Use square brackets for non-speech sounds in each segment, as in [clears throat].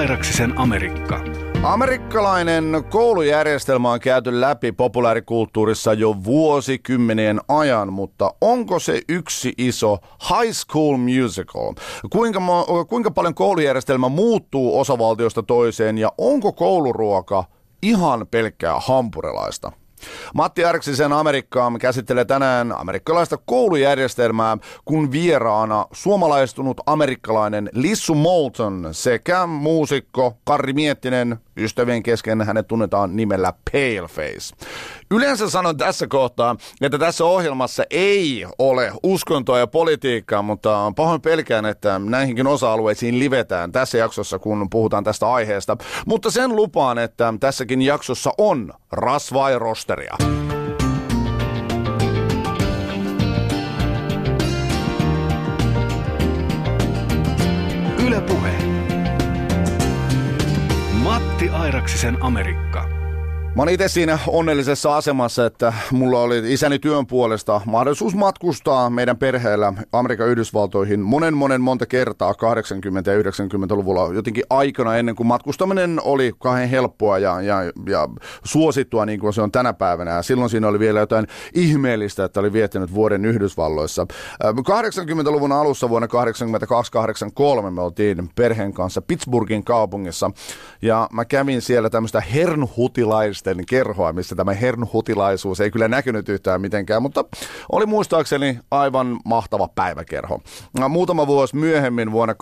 Airaksisen Amerikka. Amerikkalainen koulujärjestelmä on käyty läpi populaarikulttuurissa jo vuosikymmenien ajan, mutta onko se yksi iso high school musical? Kuinka, kuinka paljon koulujärjestelmä muuttuu osavaltiosta toiseen ja onko kouluruoka ihan pelkkää hampurilaista? Matti Arksisen Amerikkaa käsittelee tänään amerikkalaista koulujärjestelmää, kun vieraana suomalaistunut amerikkalainen Lissu Moulton sekä muusikko Karri Miettinen, ystävien kesken hänet tunnetaan nimellä Paleface. Yleensä sanon tässä kohtaa, että tässä ohjelmassa ei ole uskontoa ja politiikkaa, mutta pahoin pelkään, että näihinkin osa-alueisiin livetään tässä jaksossa, kun puhutaan tästä aiheesta. Mutta sen lupaan, että tässäkin jaksossa on rasvaa ja rosteria. Ylepuhe. Matti Airaksisen Amerikka. Mä olin itse siinä onnellisessa asemassa, että mulla oli isäni työn puolesta mahdollisuus matkustaa meidän perheellä Amerikan Yhdysvaltoihin monen monen monta kertaa 80- ja 90-luvulla jotenkin aikana ennen kuin matkustaminen oli kahden helppoa ja, ja, ja suosittua niin kuin se on tänä päivänä. Ja silloin siinä oli vielä jotain ihmeellistä, että oli viettänyt vuoden Yhdysvalloissa. 80-luvun alussa vuonna 82-83 me oltiin perheen kanssa Pittsburghin kaupungissa ja mä kävin siellä tämmöistä hernhutilaista naisten kerhoa, missä tämä hernhutilaisuus ei kyllä näkynyt yhtään mitenkään, mutta oli muistaakseni aivan mahtava päiväkerho. Muutama vuosi myöhemmin vuonna 88-89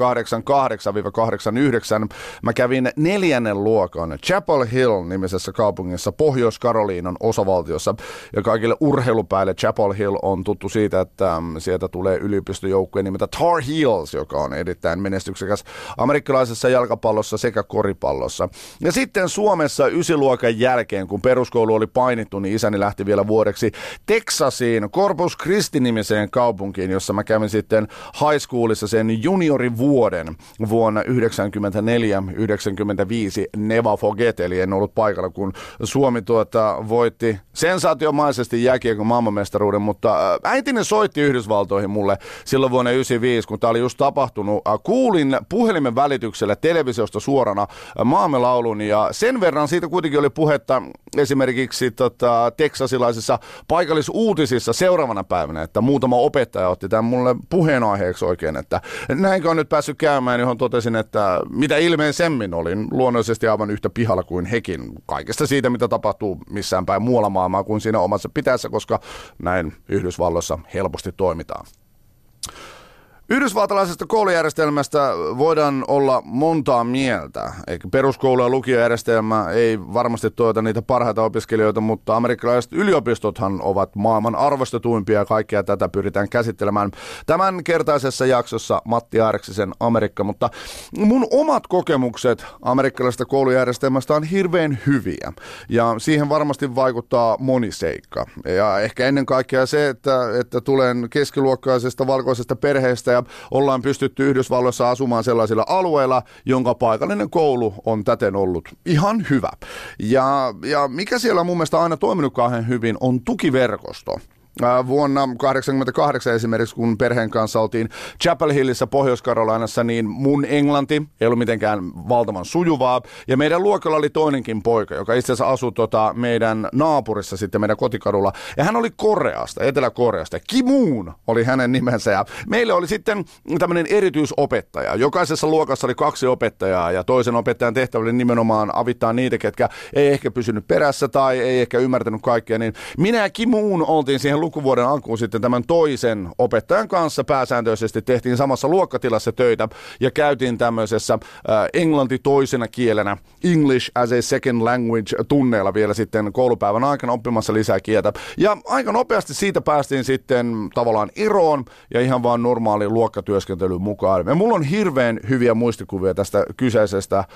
mä kävin neljännen luokan Chapel Hill-nimisessä kaupungissa Pohjois-Karoliinan osavaltiossa. Ja kaikille urheilupäille Chapel Hill on tuttu siitä, että sieltä tulee yliopistojoukkue nimeltä Tar Heels, joka on erittäin menestyksekäs amerikkalaisessa jalkapallossa sekä koripallossa. Ja sitten Suomessa ysiluokan jälkeen jälkeen, kun peruskoulu oli painittu, niin isäni lähti vielä vuodeksi Texasiin, Corpus Christi-nimiseen kaupunkiin, jossa mä kävin sitten high schoolissa sen juniorivuoden vuonna 1994-1995 Neva Foget, eli en ollut paikalla, kun Suomi tuota, voitti sensaatiomaisesti jääkiekon maailmanmestaruuden, mutta äh, äitini soitti Yhdysvaltoihin mulle silloin vuonna 1995, kun tämä oli just tapahtunut. Äh, kuulin puhelimen välityksellä televisiosta suorana äh, maamelaulun ja sen verran siitä kuitenkin oli puhetta esimerkiksi tota, teksasilaisissa paikallisuutisissa seuraavana päivänä, että muutama opettaja otti tämän mulle puheenaiheeksi oikein, että näinkö on nyt päässyt käymään, johon totesin, että mitä ilmeisemmin olin luonnollisesti aivan yhtä pihalla kuin hekin kaikesta siitä, mitä tapahtuu missään päin muualla maailmaa kuin siinä omassa pitäessä, koska näin Yhdysvalloissa helposti toimitaan. Yhdysvaltalaisesta koulujärjestelmästä voidaan olla montaa mieltä. Peruskoulu- ja lukiojärjestelmä ei varmasti tuota niitä parhaita opiskelijoita, mutta amerikkalaiset yliopistothan ovat maailman arvostetuimpia ja kaikkea tätä pyritään käsittelemään tämän kertaisessa jaksossa Matti Aareksisen Amerikka. Mutta mun omat kokemukset amerikkalaisesta koulujärjestelmästä on hirveän hyviä ja siihen varmasti vaikuttaa moni seikka. Ja ehkä ennen kaikkea se, että, että tulen keskiluokkaisesta valkoisesta perheestä ja ollaan pystytty Yhdysvalloissa asumaan sellaisilla alueilla, jonka paikallinen koulu on täten ollut ihan hyvä. Ja, ja mikä siellä mun mielestä aina toiminut kauhean hyvin, on tukiverkosto. Äh, vuonna 1988 esimerkiksi, kun perheen kanssa oltiin Chapel Hillissä Pohjois-Karolainassa, niin mun englanti ei ollut mitenkään valtavan sujuvaa. Ja meidän luokalla oli toinenkin poika, joka itse asiassa asui tota meidän naapurissa sitten meidän kotikadulla. Ja hän oli Koreasta, Etelä-Koreasta. Kimuun oli hänen nimensä. Ja meille oli sitten tämmöinen erityisopettaja. Jokaisessa luokassa oli kaksi opettajaa ja toisen opettajan tehtävä oli nimenomaan avittaa niitä, ketkä ei ehkä pysynyt perässä tai ei ehkä ymmärtänyt kaikkea. Niin minä ja Kimuun oltiin siihen lukuvuoden alkuun sitten tämän toisen opettajan kanssa pääsääntöisesti tehtiin samassa luokkatilassa töitä ja käytiin tämmöisessä äh, englanti toisena kielenä English as a second language tunneilla vielä sitten koulupäivän aikana oppimassa lisää kieltä. Ja aika nopeasti siitä päästiin sitten tavallaan eroon ja ihan vaan normaaliin luokkatyöskentelyyn mukaan. Ja mulla on hirveän hyviä muistikuvia tästä kyseisestä äh,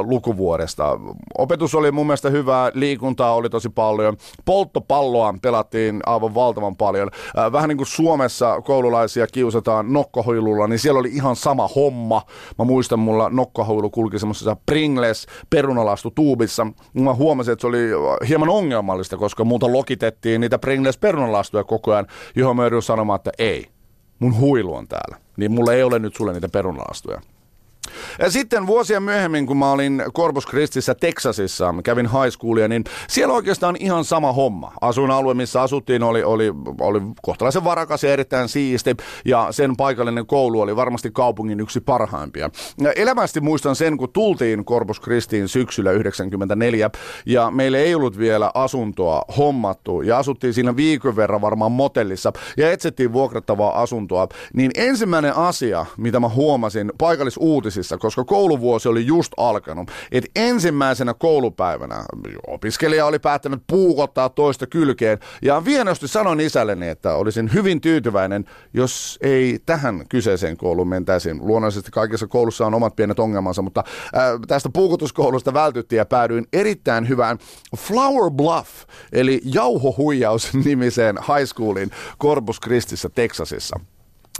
lukuvuodesta. Opetus oli mun mielestä hyvää, liikuntaa oli tosi paljon, polttopalloa pelattiin aivan valtavasti valtavan paljon. Äh, vähän niin kuin Suomessa koululaisia kiusataan nokkohuilulla, niin siellä oli ihan sama homma. Mä muistan, mulla nokkohuilu kulki semmoisessa Pringles perunalastu tuubissa. Mä huomasin, että se oli hieman ongelmallista, koska muuta lokitettiin niitä Pringles perunalastuja koko ajan, johon mä sanomaan, että ei mun huilu on täällä. Niin mulla ei ole nyt sulle niitä perunalastuja. Ja sitten vuosia myöhemmin, kun mä olin Corpus Christissä Texasissa, kävin high schoolia, niin siellä oikeastaan ihan sama homma. Asuin alue, missä asuttiin, oli, oli, oli kohtalaisen varakas ja erittäin siisti, ja sen paikallinen koulu oli varmasti kaupungin yksi parhaimpia. Ja elämästi muistan sen, kun tultiin Corpus Christiin syksyllä 94, ja meillä ei ollut vielä asuntoa hommattu, ja asuttiin siinä viikon verran varmaan motellissa, ja etsittiin vuokrattavaa asuntoa, niin ensimmäinen asia, mitä mä huomasin paikallisuutisissa, uutisissa, koska kouluvuosi oli just alkanut, että ensimmäisenä koulupäivänä opiskelija oli päättänyt puukottaa toista kylkeen ja vienosti sanoin isälleni, että olisin hyvin tyytyväinen, jos ei tähän kyseiseen kouluun mentäisiin. Luonnollisesti kaikissa koulussa on omat pienet ongelmansa, mutta ää, tästä puukotuskoulusta vältyttiin ja päädyin erittäin hyvään Flower Bluff, eli jauhohuijaus [laughs] nimiseen high schoolin Corpus Christissä Texasissa.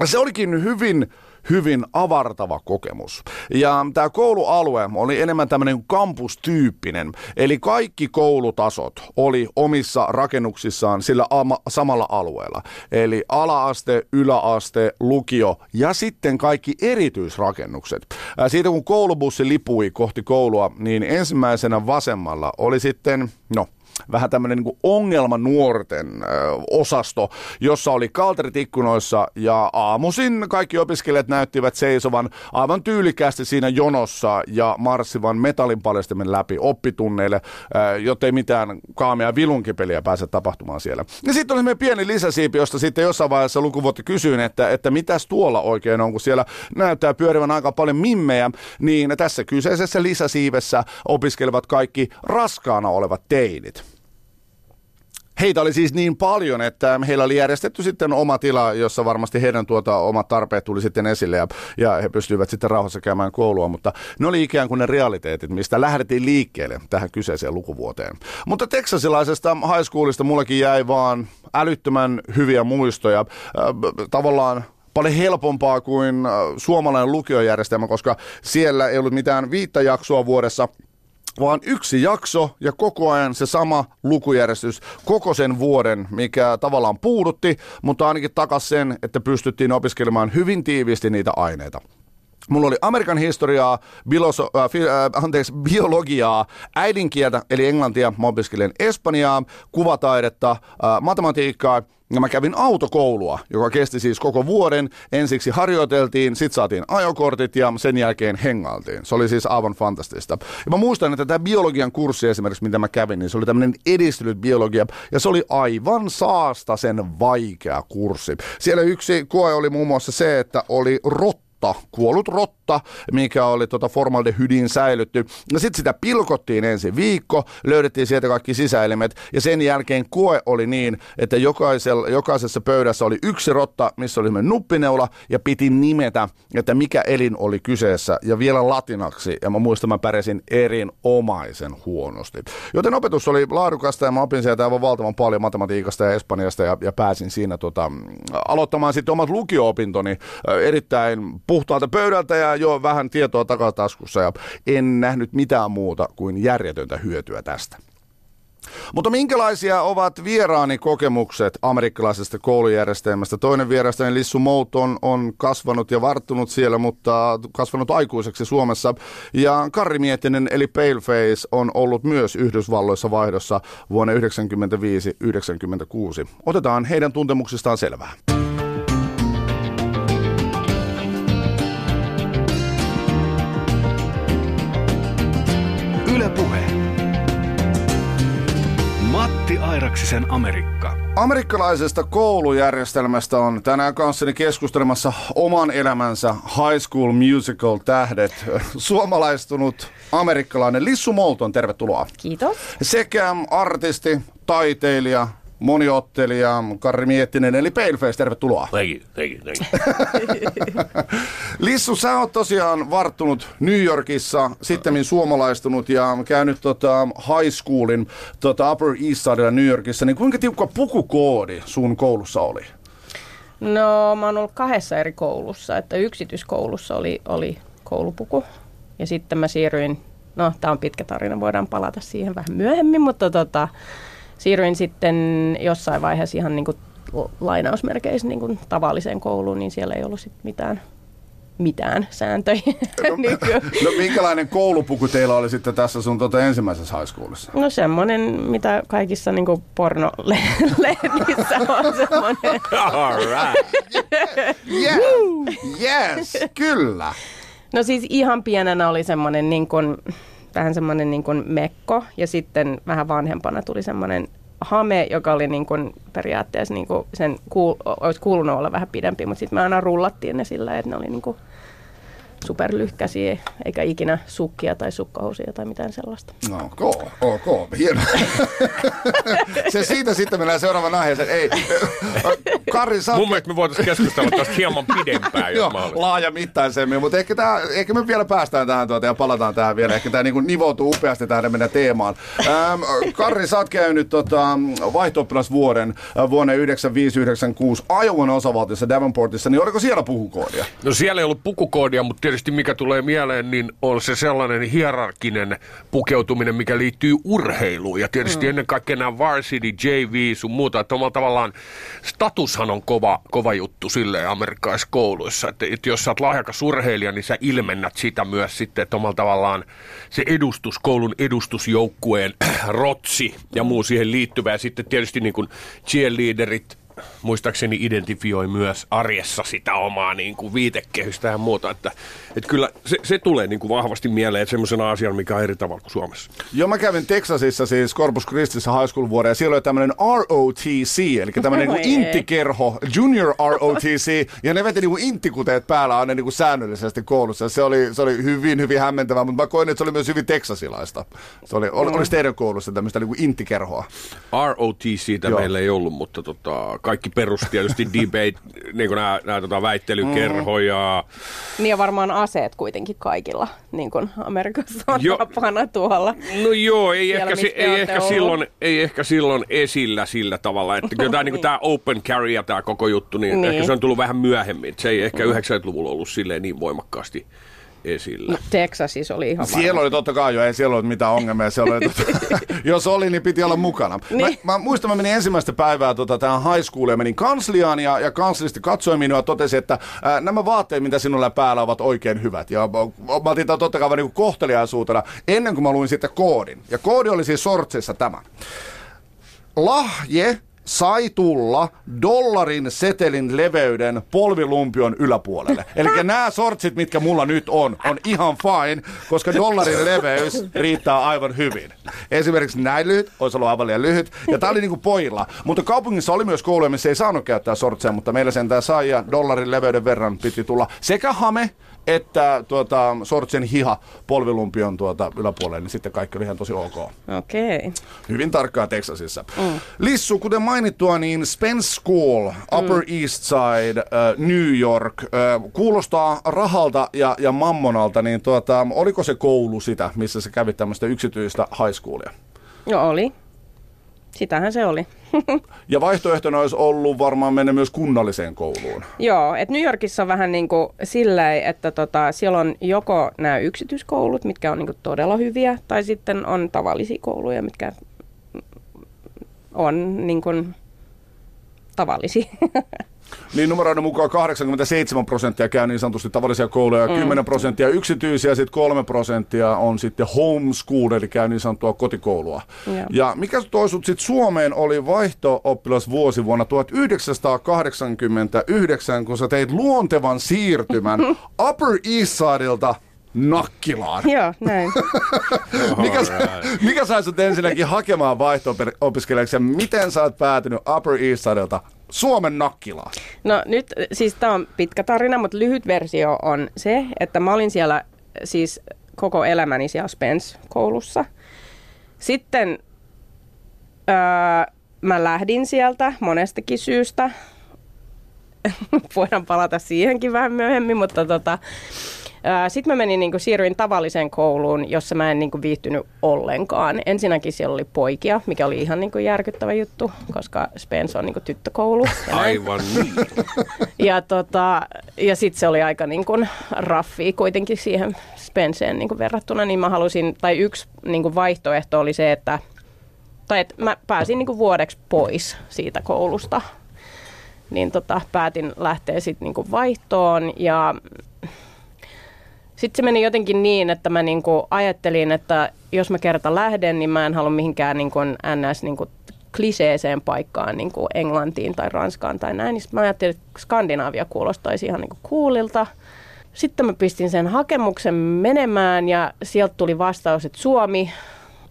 Se olikin hyvin hyvin avartava kokemus. Ja tämä koulualue oli enemmän tämmöinen kampustyyppinen, eli kaikki koulutasot oli omissa rakennuksissaan sillä ama, samalla alueella. Eli alaaste, yläaste, lukio ja sitten kaikki erityisrakennukset. Siitä kun koulubussi lipui kohti koulua, niin ensimmäisenä vasemmalla oli sitten, no vähän tämmöinen niin ongelma nuorten ö, osasto, jossa oli kalterit ikkunoissa ja aamuisin kaikki opiskelijat näyttivät seisovan aivan tyylikästi siinä jonossa ja marssivan metallin paljastimen läpi oppitunneille, jottei mitään kaamea vilunkipeliä pääse tapahtumaan siellä. Ja sitten oli meidän pieni lisäsiipi, josta sitten jossain vaiheessa lukuvuotta kysyin, että, että mitäs tuolla oikein on, kun siellä näyttää pyörivän aika paljon mimmejä, niin tässä kyseisessä lisäsiivessä opiskelevat kaikki raskaana olevat teinit. Heitä oli siis niin paljon, että heillä oli järjestetty sitten oma tila, jossa varmasti heidän tuota omat tarpeet tuli sitten esille ja, ja he pystyivät sitten rauhassa käymään koulua, mutta ne oli ikään kuin ne realiteetit, mistä lähdettiin liikkeelle tähän kyseiseen lukuvuoteen. Mutta teksasilaisesta high schoolista mullakin jäi vaan älyttömän hyviä muistoja. Äh, tavallaan paljon helpompaa kuin äh, suomalainen lukiojärjestelmä, koska siellä ei ollut mitään viittä jaksoa vuodessa – vaan yksi jakso ja koko ajan se sama lukujärjestys koko sen vuoden, mikä tavallaan puudutti, mutta ainakin takas sen, että pystyttiin opiskelemaan hyvin tiiviisti niitä aineita. Mulla oli Amerikan historiaa, biloso, äh, fi, äh, anteeksi, biologiaa, äidinkieltä eli englantia, mä opiskelin espanjaa, kuvataidetta, äh, matematiikkaa ja mä kävin autokoulua, joka kesti siis koko vuoden. Ensiksi harjoiteltiin, sit saatiin ajokortit ja sen jälkeen hengailtiin. Se oli siis aivan fantastista. Ja mä muistan, että tämä biologian kurssi esimerkiksi, mitä mä kävin, niin se oli tämmöinen edistynyt biologia. Ja se oli aivan saasta sen vaikea kurssi. Siellä yksi koe oli muun muassa se, että oli rotta rotta, kuollut rotta, mikä oli tota formaldehydin säilytty. Ja sitten sitä pilkottiin ensin viikko, löydettiin sieltä kaikki sisäelimet ja sen jälkeen koe oli niin, että jokaisessa pöydässä oli yksi rotta, missä oli nuppineula ja piti nimetä, että mikä elin oli kyseessä ja vielä latinaksi. Ja mä muistan, mä pärjäsin erinomaisen huonosti. Joten opetus oli laadukasta ja mä opin sieltä aivan valtavan paljon matematiikasta ja espanjasta ja, ja pääsin siinä tota, aloittamaan sitten omat lukio-opintoni erittäin puhtaalta pöydältä ja jo vähän tietoa takataskussa ja en nähnyt mitään muuta kuin järjetöntä hyötyä tästä. Mutta minkälaisia ovat vieraani kokemukset amerikkalaisesta koulujärjestelmästä? Toinen vierastani Lissu Mout on, on kasvanut ja varttunut siellä, mutta kasvanut aikuiseksi Suomessa. Ja Karri Miettinen eli Paleface on ollut myös Yhdysvalloissa vaihdossa vuonna 1995-1996. Otetaan heidän tuntemuksistaan selvää. Airaksisen Amerikka. Amerikkalaisesta koulujärjestelmästä on tänään kanssani keskustelemassa oman elämänsä High School Musical tähdet. Suomalaistunut amerikkalainen Lissu Moulton, tervetuloa. Kiitos. Sekä artisti, taiteilija, moniottelija Karri Miettinen, eli Paleface, tervetuloa. Thank you, thank you, thank you. [laughs] Lissu, sä oot tosiaan varttunut New Yorkissa, sitten suomalaistunut ja käynyt tota high schoolin tota Upper East Sidella New Yorkissa, niin kuinka tiukka pukukoodi sun koulussa oli? No mä oon ollut kahdessa eri koulussa, että yksityiskoulussa oli, oli koulupuku ja sitten mä siirryin, no tää on pitkä tarina, voidaan palata siihen vähän myöhemmin, mutta tota, siirryin sitten jossain vaiheessa ihan niin kuin lainausmerkeissä niin kuin tavalliseen kouluun, niin siellä ei ollut sit mitään mitään sääntöjä. No, [laughs] no minkälainen koulupuku teillä oli sitten tässä sun tuota ensimmäisessä high schoolissa? No semmoinen, mitä kaikissa niin pornolehdissä [laughs] on semmoinen. [laughs] All right. yes, yes, kyllä. No siis ihan pienenä oli semmoinen niin kuin, vähän semmoinen niin kuin mekko ja sitten vähän vanhempana tuli semmoinen hame, joka oli niin kuin periaatteessa niin kuin sen kuul, olisi kuulunut olla vähän pidempi, mutta sitten me aina rullattiin ne sillä, että ne oli niin kuin superlyhkäisiä, eikä ikinä sukkia tai sukkahousia tai mitään sellaista. No, ok, ok, hieno. [laughs] se siitä sitten mennään seuraavan aiheeseen. Ei, Kari, sä Mun mielestä me voitaisiin keskustella tästä hieman pidempään, jos Joo, laajamittaisemmin, mutta ehkä, tää, ehkä me vielä päästään tähän tuota ja palataan tähän vielä. Ehkä tämä niinku nivoutuu upeasti tähän meidän teemaan. Ähm, Karri, sä oot käynyt tota, vaihto-oppilasvuoden äh, vuonna 1996 Iowan osavaltiossa Davenportissa, niin oliko siellä puhukoodia? No siellä ei ollut pukukoodia, mutta tietysti mikä tulee mieleen, niin on se sellainen hierarkinen pukeutuminen, mikä liittyy urheiluun. Ja tietysti mm. ennen kaikkea nämä varsity, JV, sun muuta. Että omalla tavallaan statushan on kova, kova juttu silleen amerikkalaisissa kouluissa. Että, että jos sä oot lahjakas urheilija, niin sä ilmennät sitä myös sitten, että omalla tavallaan se edustus, koulun edustusjoukkueen [clears throat] rotsi ja muu siihen liittyvä. Ja sitten tietysti niin kuin cheerleaderit, muistaakseni identifioi myös arjessa sitä omaa niin kuin viitekehystä ja muuta. Että, että kyllä se, se tulee niin kuin vahvasti mieleen että semmoisena asiana, mikä on eri tavalla kuin Suomessa. Joo, mä kävin Texasissa siis Corpus Christissä high school vuoden ja siellä oli tämmöinen ROTC, eli tämmöinen ei. intikerho, junior ROTC, ja ne veti niinku intikuteet päällä aina niinku säännöllisesti koulussa. Se oli, se oli hyvin, hyvin hämmentävää, mutta mä koin, että se oli myös hyvin teksasilaista. Se oli, oli, oli teidän koulussa tämmöistä niinku intikerhoa? ROTC meillä ei ollut, mutta tota, kaikki perusti tietysti [laughs] debate, niin kuin nämä, nämä tota, väittelykerhoja. Niin ja varmaan aseet kuitenkin kaikilla, niin kuin Amerikassa on Jo. tapana tuolla. No joo, ei, Siellä, ehkä, te ei, ehkä ollut. silloin, ei ehkä silloin esillä sillä tavalla. Että kyllä tämä, [laughs] niin. tämä open carry ja tämä koko juttu, niin, Niin. ehkä se on tullut vähän myöhemmin. Se ei ehkä 90-luvulla ollut silleen niin voimakkaasti esillä. No, Texasissa oli ihan Siellä varmasti. oli totta kai jo, ei siellä ollut mitään ongelmia. Siellä oli, totta, [laughs] jos oli, niin piti olla mukana. Niin. Mä, mä, muistan, mä menin ensimmäistä päivää tota, tähän high schooleen, menin kansliaan ja, ja kanslisti katsoi minua ja totesi, että ää, nämä vaatteet, mitä sinulla päällä ovat oikein hyvät. Ja mä, mä otin tämän totta kai niin kohteliaisuutena ennen kuin mä luin sitten koodin. Ja koodi oli siis sortsissa tämä. Lahje sai tulla dollarin setelin leveyden polvilumpion yläpuolelle. [laughs] Eli nämä sortsit, mitkä mulla nyt on, on ihan fine, koska dollarin leveys riittää aivan hyvin. Esimerkiksi näin lyhyt, olisi ollut aivan liian lyhyt, ja tää oli niinku pojilla. Mutta kaupungissa oli myös kouluja, missä ei saanut käyttää sortseja, mutta meillä sentään sai, ja dollarin leveyden verran piti tulla sekä hame, että tuota, sortsen hiha polvilumpion tuota yläpuolelle, niin sitten kaikki oli ihan tosi ok. Okei. Okay. Hyvin tarkkaa Texasissa. Mm. Lissu, kuten mainittua, niin Spence School, Upper mm. East Side, äh, New York, äh, kuulostaa rahalta ja, ja mammonalta, niin tuota, oliko se koulu sitä, missä sä kävit tämmöistä yksityistä high schoolia? No oli. Sitähän se oli. [laughs] Ja vaihtoehtona olisi ollut varmaan mennä myös kunnalliseen kouluun. Joo, että New Yorkissa on vähän niin kuin sillä että tota, siellä on joko nämä yksityiskoulut, mitkä on niin kuin todella hyviä, tai sitten on tavallisia kouluja, mitkä on niin kuin tavallisia. [laughs] Niin numeroiden mukaan 87 prosenttia käy niin sanotusti tavallisia kouluja, mm. 10 prosenttia yksityisiä, sitten 3 prosenttia on sitten homeschool, eli käy niin sanottua kotikoulua. Joo. Ja mikä toi sut sitten Suomeen oli vaihto-oppilasvuosi vuonna 1989, kun sä teit luontevan siirtymän [laughs] Upper East Sideilta Nakkilaan. Joo, näin. [laughs] Mikä, mikä sai sut ensinnäkin hakemaan vaihto-opiskelijaksi ja miten sä oot päätynyt Upper East Sideilta Suomen Nakkilaan? No nyt, siis tämä on pitkä tarina, mutta lyhyt versio on se, että mä olin siellä siis koko elämäni siellä Spence-koulussa. Sitten öö, mä lähdin sieltä monestakin syystä. [laughs] Voidaan palata siihenkin vähän myöhemmin, mutta tota, sitten mä menin, niin kuin, siirryin tavalliseen kouluun, jossa mä en niin kuin, viihtynyt ollenkaan. Ensinnäkin siellä oli poikia, mikä oli ihan niin kuin, järkyttävä juttu, koska Spence on niin kuin, tyttökoulu. ja. [laughs] Aivan niin. [laughs] Ja, tota, ja sitten se oli aika niin kuin raffi kuitenkin siihen Spenceen niin kuin verrattuna, niin mä halusin, tai yksi niin kuin vaihtoehto oli se, että, tai että mä pääsin niin kuin vuodeksi pois siitä koulusta. niin tota, päätin lähteä sitten niinku vaihtoon ja sitten se meni jotenkin niin, että mä niinku ajattelin, että jos mä kerta lähden, niin mä en halua mihinkään niinku ns. Niinku kliseeseen paikkaan niin kuin Englantiin tai Ranskaan tai näin. Niin mä ajattelin, että Skandinaavia kuulostaisi ihan niin kuin coolilta. Sitten mä pistin sen hakemuksen menemään ja sieltä tuli vastaus, että Suomi.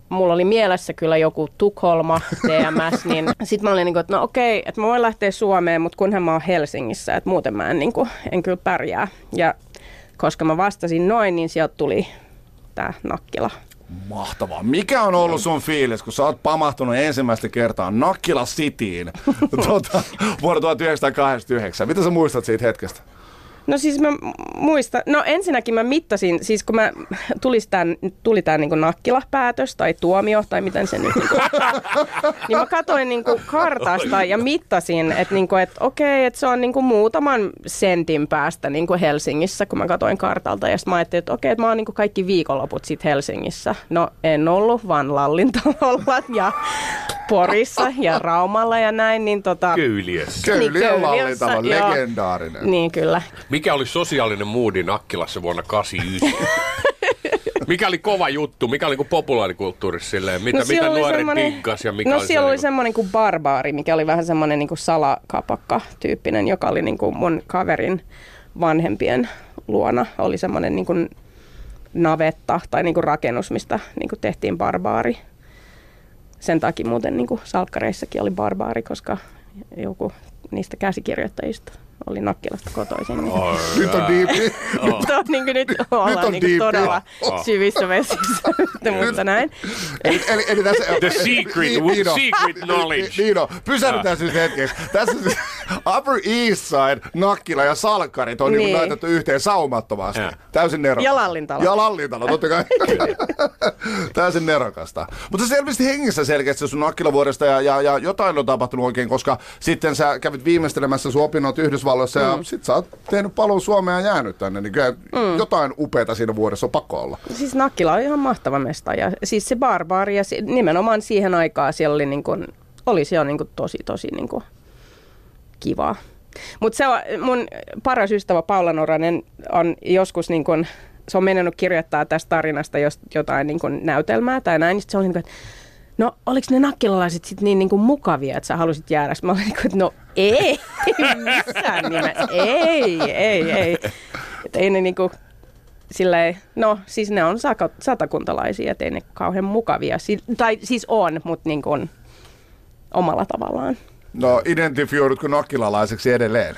Mulla oli mielessä kyllä joku Tukholma, TMS, niin sitten mä olin niin kuin, että no okei, että mä voin lähteä Suomeen, mutta kunhan mä oon Helsingissä, että muuten mä en, niin kuin, en kyllä pärjää. Ja koska mä vastasin noin, niin sieltä tuli tämä Nakkila. Mahtavaa. Mikä on ollut sun fiilis, kun sä oot pamahtunut ensimmäistä kertaa Nakkila Cityin [laughs] tuota, vuonna 1989? Mitä sä muistat siitä hetkestä? No siis mä muistan, no ensinnäkin mä mittasin, siis kun mä tuli tämän, tuli tämä niin nakkilapäätös tai tuomio tai miten se nyt niin, niin mä katsoin niin kartasta ja mittasin, että, niin kuin, että okei, että se on niin kuin muutaman sentin päästä niin kuin Helsingissä, kun mä katsoin kartalta ja sitten mä ajattelin, että okei, että mä oon niin kuin kaikki viikonloput sitten Helsingissä. No en ollut, vaan Lallintalolla ja Porissa ja Raumalla ja näin. Niin tota, Köyliössä. Köyli Niin, on joo. legendaarinen. Niin kyllä. Mikä oli sosiaalinen moodi Nakkilassa vuonna 89? Mikä oli kova juttu? Mikä oli niin populaarikulttuurissa silleen? Mitä, siellä mitä oli nuoret semmonen- diggas ja mikä no oli siellä oli se, semmoinen kuin barbaari, mikä oli vähän semmoinen niin kuin salakapakka-tyyppinen, joka oli niin kuin mun kaverin vanhempien luona. Oli semmoinen niin kuin navetta tai niin kuin rakennus, mistä niin kuin tehtiin barbaari. Sen takia muuten niin kuin salkkareissakin oli barbaari, koska joku niistä käsikirjoittajista oli Nakkilasta kotoisin. Niin. All [laughs] Nyt on diipi. Nyt on, niin kuin, nyt ollaan on niin kuin todella Oh. syvissä vesissä, [laughs] mutta näin. Eli, eli, eli tässä, The secret, Niin, secret knowledge. Niin, no, pysähdytään siis hetkeksi. Tässä siis Upper East Side, Nakkila ja Salkkarit on niin. Niin. laitettu yhteen saumattomasti. Ja. Täysin nerokasta. Ja Lallintalo. Ja Lallintalo, totta kai. [laughs] Täysin nerokasta. Mutta se selvästi hengissä selkeästi sun Nakkilavuodesta ja, ja, ja jotain on tapahtunut oikein, koska sitten sä kävit viimeistelemässä sun opinnot Yhdysvalloissa ja sit sä oot tehnyt palun Suomeen ja jäänyt tänne. Niin kyllä jotain upeata siinä vuodessa on pakko olla. Siis Nakkila on ihan mahtava mesta ja siis se barbaari ja si- nimenomaan siihen aikaan siellä oli, niin kuin, oli siellä niin kuin tosi tosi niin kuin kivaa. Mutta se on, mun paras ystävä Paula Noranen on joskus niin kuin, se on mennyt kirjoittaa tästä tarinasta jotain niin kuin näytelmää tai näin, niin se oli niin kuin, että no oliko ne nakkilalaiset sitten niin, niin kuin mukavia, että sä halusit jäädä? Mä olin niin kuin, että no ei, missään nimessä, ei, ei, ei. Että ei ne niin kuin, silleen, no siis ne on satakuntalaisia, et ei ne kauhean mukavia. Si- tai siis on, mutta niin kuin omalla tavallaan. No, identifioidutko nakkilalaiseksi edelleen?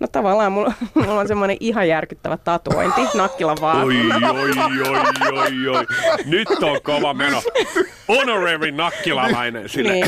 No tavallaan mulla, [laughs] mulla on semmoinen ihan järkyttävä tatuointi Nakkilan Oi, vaakuna. oi, oi, oi, oi. Nyt on kova meno. Honorary nakkilalainen sille. Niin.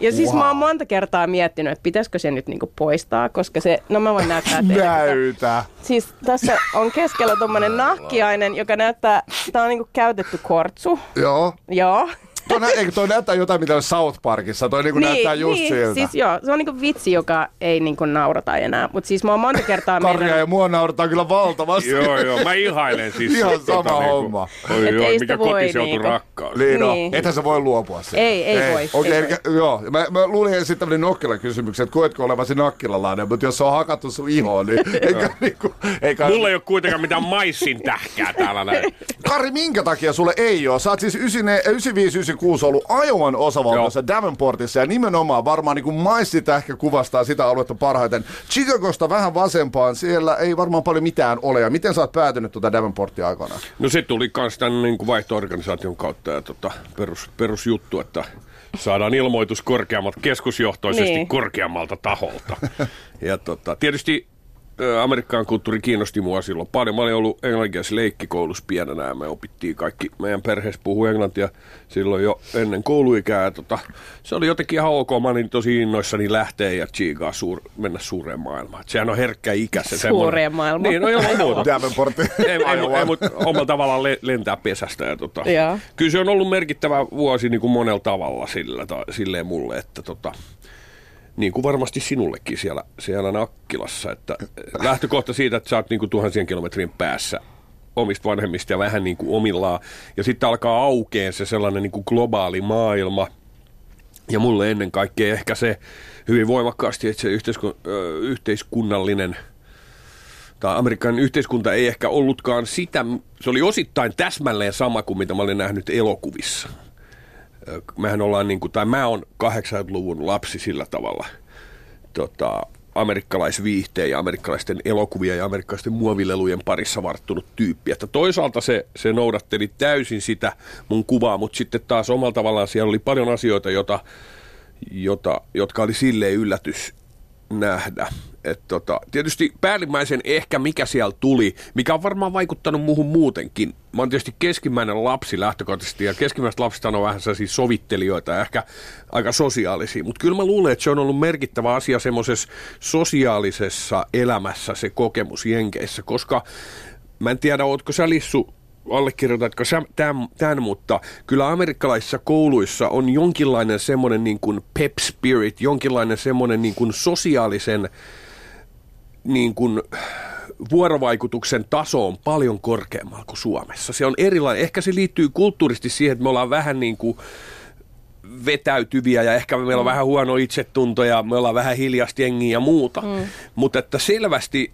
Ja siis Wow. mä oon monta kertaa miettinyt, että pitäisikö se nyt niinku poistaa, koska se, no mä voin näyttää teille. tätä. Näytä. Siis tässä on keskellä tuommoinen nahkiainen, joka näyttää, tää on niinku käytetty kortsu. Joo. Joo. Toi, nä- eikö toi näyttää jotain, mitä on South Parkissa? Toi niinku näyttää just niin, siltä. Siis joo, se on niinku vitsi, joka ei niinku naurata enää. Mutta siis mä oon monta kertaa Karja ja mennyt... mua naurataan kyllä valtavasti. Joo, joo, mä ihailen siis. Ihan tota sama niinku- homma. Oi, Et joo, ei mikä kotiseutu niinku- rakkaus. Niin, no. Niin. Ethän sä voi luopua siitä. Ei, ei voi, Okei, ei eli, joo. Mä, mä luulin esittäväni Nokkila kysymyksen, että koetko olevasi nakkilalainen, mutta jos se on hakattu sun ihoon, niin [laughs] eikä niinku... Eikä... Mulla ei ole kuitenkaan mitään maissin tähkää täällä näin. Kari, minkä takia sulle ei ole? Sä oot siis 95-96 ollut Iowan osavaltiossa Davenportissa ja nimenomaan varmaan niin kuin maissitähkä kuvastaa sitä aluetta parhaiten. Chicagosta vähän vasempaan, siellä ei varmaan paljon mitään ole. Ja miten sä oot päätynyt tuota Davenporttia aikana? No se tuli kans tämän niin kuin vaihto-organisaation kautta ja tota, perus, perusjuttu, että saadaan ilmoitus korkeammalta, keskusjohtoisesti Niin. korkeammalta taholta. [laughs] Ja tota, tietysti Amerikkaan kulttuuri kiinnosti mua silloin paljon. Mä olin ollut englanninkielessä leikkikoulussa pienenä ja me opittiin kaikki. Meidän perheessä puhuu englantia silloin jo ennen kouluikää. Tota, se oli jotenkin ihan ok. Mä olin tosi innoissani lähteä ja chiigaa suur, mennä suureen maailmaan. Sehän on herkkä ikä se semmoinen. Suureen maailmaan. Niin, no ilman muuta Davenportti. ei, ei, ei, mutta omalla tavallaan le, lentää pesästä. Ja tota, Joo. kyllä se on ollut merkittävä vuosi niin kuin monella tavalla sillä, ta, silleen mulle, että tota, niin kuin varmasti sinullekin siellä, siellä Nakkilassa, että lähtökohta siitä, että sä oot niin kuin tuhansien kilometrin päässä omista vanhemmista ja vähän niin kuin omillaan. Ja sitten alkaa aukeen se sellainen niin kuin globaali maailma, Ja mulle ennen kaikkea ehkä se hyvin voimakkaasti, että se yhteisku, ö, yhteiskunnallinen tai Amerikan yhteiskunta ei ehkä ollutkaan sitä, se oli osittain täsmälleen sama kuin mitä mä olin nähnyt elokuvissa. Mehän ollaan niin kuin, tai mä oon 80-luvun lapsi sillä tavalla. Tota, amerikkalaisviihteen ja amerikkalaisten elokuvia ja amerikkalaisten muovilelujen parissa varttunut tyyppi. Että toisaalta se, se noudatteli täysin sitä mun kuvaa, mutta sitten taas omalla tavallaan siellä oli paljon asioita, jota, jota, jotka oli silleen yllätys nähdä. Et tota, tietysti päällimmäisen ehkä mikä siellä tuli, mikä on varmaan vaikuttanut muuhun muutenkin. Mä oon tietysti keskimmäinen lapsi lähtökohtaisesti ja keskimmäiset lapset on vähän sellaisia sovittelijoita ehkä aika sosiaalisia. Mutta kyllä mä luulen, että se on ollut merkittävä asia semmoisessa sosiaalisessa elämässä se kokemus Jenkeissä, koska mä en tiedä, ootko sä Lissu allekirjoitatko sä tämän, tämän, mutta kyllä amerikkalaisissa kouluissa on jonkinlainen semmoinen niin kuin pep spirit, jonkinlainen semmoinen niin kuin sosiaalisen niin kuin vuorovaikutuksen taso on paljon korkeammalla kuin Suomessa. Se on erilainen. Ehkä se liittyy kulttuurisesti siihen, että me ollaan vähän niin kuin vetäytyviä ja ehkä meillä on mm. vähän huono itsetunto ja me ollaan vähän hiljasta jengiä ja muuta. Mm. Mutta että selvästi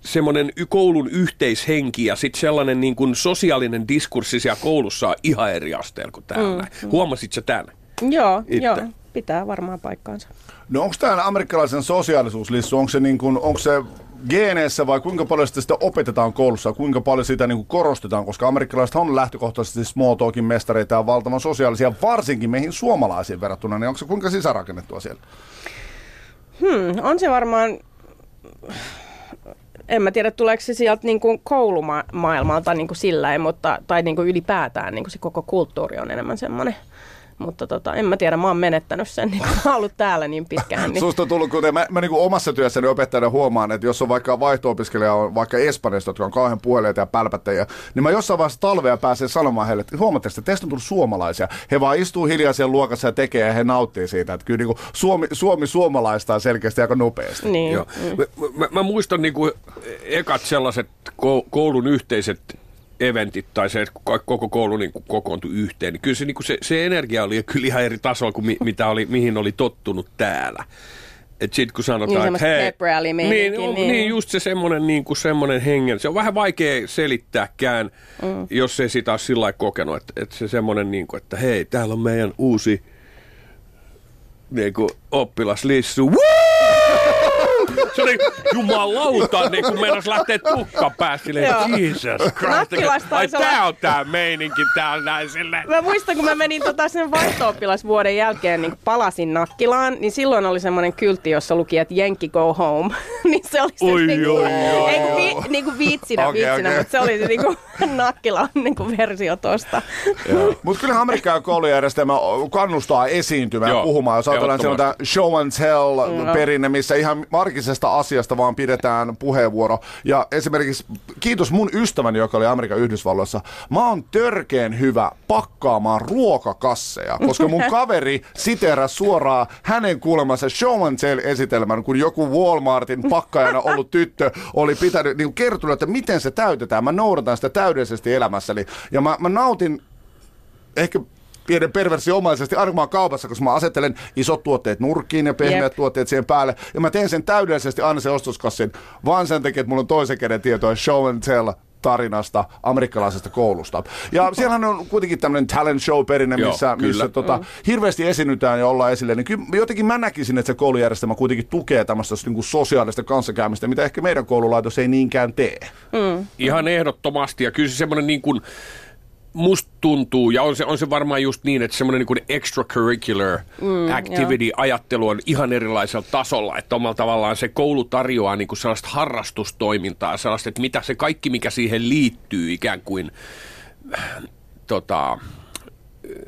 semmoinen koulun yhteishenki ja sitten sellainen niin kuin sosiaalinen diskurssi siellä koulussa on ihan eri asteella kuin täällä. Mm. Huomasit sä tämän? Joo, joo, pitää varmaan paikkaansa. No onko tämä amerikkalaisen sosiaalisuus, Lissu, onko se, niin kuin, onko se geeneissä vai kuinka paljon sitä, sitä opetetaan koulussa ja kuinka paljon sitä niin kuin korostetaan, koska amerikkalaiset on lähtökohtaisesti small talkin mestareita ja valtavan sosiaalisia, varsinkin meihin suomalaisiin verrattuna, niin onko se kuinka sisärakennettua siellä? Hmm, on se varmaan en mä tiedä, tuleeko se sieltä niin kuin koulumaailmalta niin kuin sillä, mutta, tai niin kuin ylipäätään niin kuin se koko kulttuuri on enemmän semmoinen – mutta tota, en mä tiedä, mä oon menettänyt sen, niin kun mä ollut täällä niin pitkään. Niin... Susta on tullut, kuten mä, mä niin omassa työssäni opettajana huomaan, että jos on vaikka vaihto-opiskelija on vaikka Espanjasta, jotka on kauhean puhelijoita ja pälpättäjiä, niin mä jossain vaiheessa talvea pääsen sanomaan heille, että huomaatte, että teistä on tullut suomalaisia. He vaan istuu hiljaa siellä luokassa ja tekee ja he nauttii siitä. Että kyllä niin kuin Suomi, Suomi suomalaista on selkeästi aika nopeasti. Niin. Joo. Mm. Mä, mä, mä, muistan niin kuin ekat sellaiset koulun yhteiset eventit tai se, että koko koulu niin kuin kokoontui yhteen, niin kyllä se, niin kuin se, se energia oli kyllä ihan eri tasolla kuin mi, mitä oli, mihin oli tottunut täällä. Et sit kun sanotaan, niin, että hei, niin, niin, niin. niin, just se semmoinen, niin kuin semmoinen hengen. Se on vähän vaikea selittääkään, mm. jos ei sitä ole sillä kokenut, että, että se semmoinen, niin kuin, että hei, täällä on meidän uusi niin kuin, oppilaslissu. Woo! Se oli jumalauta, niin kun meinas lähtee tukka päästä Jesus Christ. Ai tää on tää meininki täällä näin silleen. Mä muistan, kun mä menin tota sen vaihto jälkeen, niin palasin Nakkilaan, niin silloin oli semmoinen kyltti, jossa luki, että Jenki go home. [laughs] niin se oli se oi, niinku, oi, oi, ei kun, vi, niinku viitsinä, okay, viitsinä okay. mutta se oli se niinku [laughs] Nakkilan niinku versio tosta. mutta kyllähän Amerikan koulujärjestelmä kannustaa esiintymään ja puhumaan. Jos ajatellaan sellaista show and tell perinne, missä ihan arkisesta asiasta vaan pidetään puheenvuoro. Ja esimerkiksi kiitos mun ystäväni, joka oli Amerikan Yhdysvalloissa. Mä oon törkeen hyvä pakkaamaan ruokakasseja, koska mun [laughs] kaveri siteeraa suoraan hänen kuulemansa show and tell esitelmän, kun joku Walmartin pakkaajana ollut tyttö oli pitänyt, niin kertonut, että miten se täytetään. Mä noudatan sitä täydellisesti elämässäni. Ja mä, mä nautin ehkä pienen perversiomaisesti armaa kaupassa, koska mä asettelen isot tuotteet nurkkiin ja pehmeät yep. tuotteet siihen päälle. Ja mä teen sen täydellisesti aina se ostoskassin, vaan sen takia, että mulla on toisen käden tietoa show and tell tarinasta amerikkalaisesta koulusta. Ja siellähän on kuitenkin tämmöinen talent show perinne, missä, Joo, missä tota, mm. hirveästi esiinnytään ja ollaan esille. Niin kyllä jotenkin mä näkisin, että se koulujärjestelmä kuitenkin tukee tämmöistä niin kuin sosiaalista kanssakäymistä, mitä ehkä meidän koululaitos ei niinkään tee. Mm. Ihan ehdottomasti. Ja kyllä se semmoinen niin kuin, musta tuntuu, ja on se, on se varmaan just niin, että semmoinen niin extracurricular mm, activity-ajattelu on ihan erilaisella tasolla, että omalla tavallaan se koulu tarjoaa niin kuin sellaista harrastustoimintaa, sellaista, että mitä se kaikki, mikä siihen liittyy ikään kuin tota,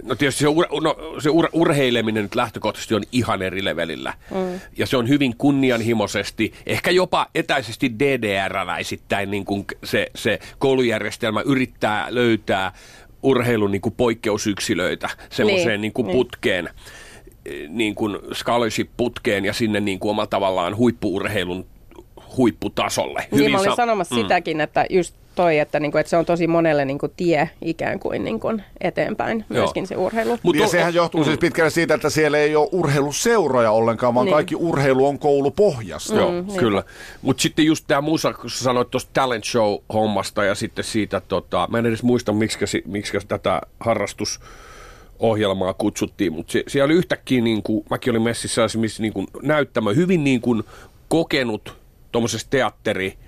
No tietysti se, ur, no, se ur, urheileminen nyt lähtökohtaisesti on ihan eri levelillä. Mm. Ja se on hyvin kunnianhimoisesti, ehkä jopa etäisesti DDR-läisittäin niin kuin se, se koulujärjestelmä yrittää löytää urheilun niin kuin poikkeusyksilöitä semmoiseen niin. niin kuin niin. putkeen, niin kuin scholarship-putkeen ja sinne niin kuin omalla tavallaan huippuurheilun huipputasolle. Niin, Hyvin mä olin sa- sanomassa mm. sitäkin, että just toi, että, niin kuin, että se on tosi monelle niin kuin, tie ikään kuin, niin kuin eteenpäin, myöskin Joo. se urheilu. Mut ja on- sehän johtuu siis pitkälle siitä, että siellä ei ole urheiluseuroja ollenkaan, vaan Niin. kaikki urheilu on koulupohjasta. Joo, Mm, mm, niin. kyllä. Mutta sitten just tämä musa, kun sä sanoit tuosta talent show-hommasta ja sitten siitä, tota, mä en edes muista, miksi, miksi tätä harrastusohjelmaa kutsuttiin, mutta se, siellä oli yhtäkkiä, niin kuin, mäkin olin messissä missä niin kuin näyttämö, hyvin niin kuin kokenut tuommoisessa teatteri-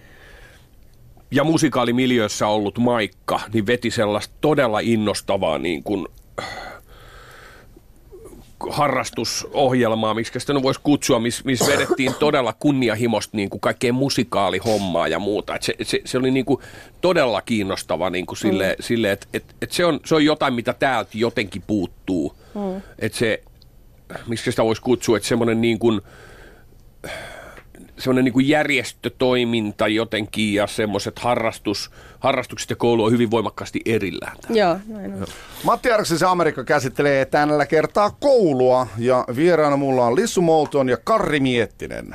ja musikaalimiljöössä ollut Maikka, niin veti sellaista todella innostavaa niin kuin harrastusohjelmaa, miksi sitä voisi kutsua, missä miss vedettiin todella kunnianhimosta niin kuin kaikkea musikaalihommaa ja muuta. Et se, se, se oli niin kuin todella kiinnostava niin kuin sille, mm. sille että et, et se, on, se on jotain, mitä täältä jotenkin puuttuu. Mm. Että se, miksi sitä voisi kutsua, että semmoinen niin kuin, semmoinen niin kuin järjestötoiminta jotenkin ja semmoiset harrastus, harrastukset ja koulu on hyvin voimakkaasti erillään. Joo, näin on. Matti Arksisen Amerikka käsittelee tällä kertaa koulua ja vieraana mulla on Lissu Moulton ja Karri Miettinen.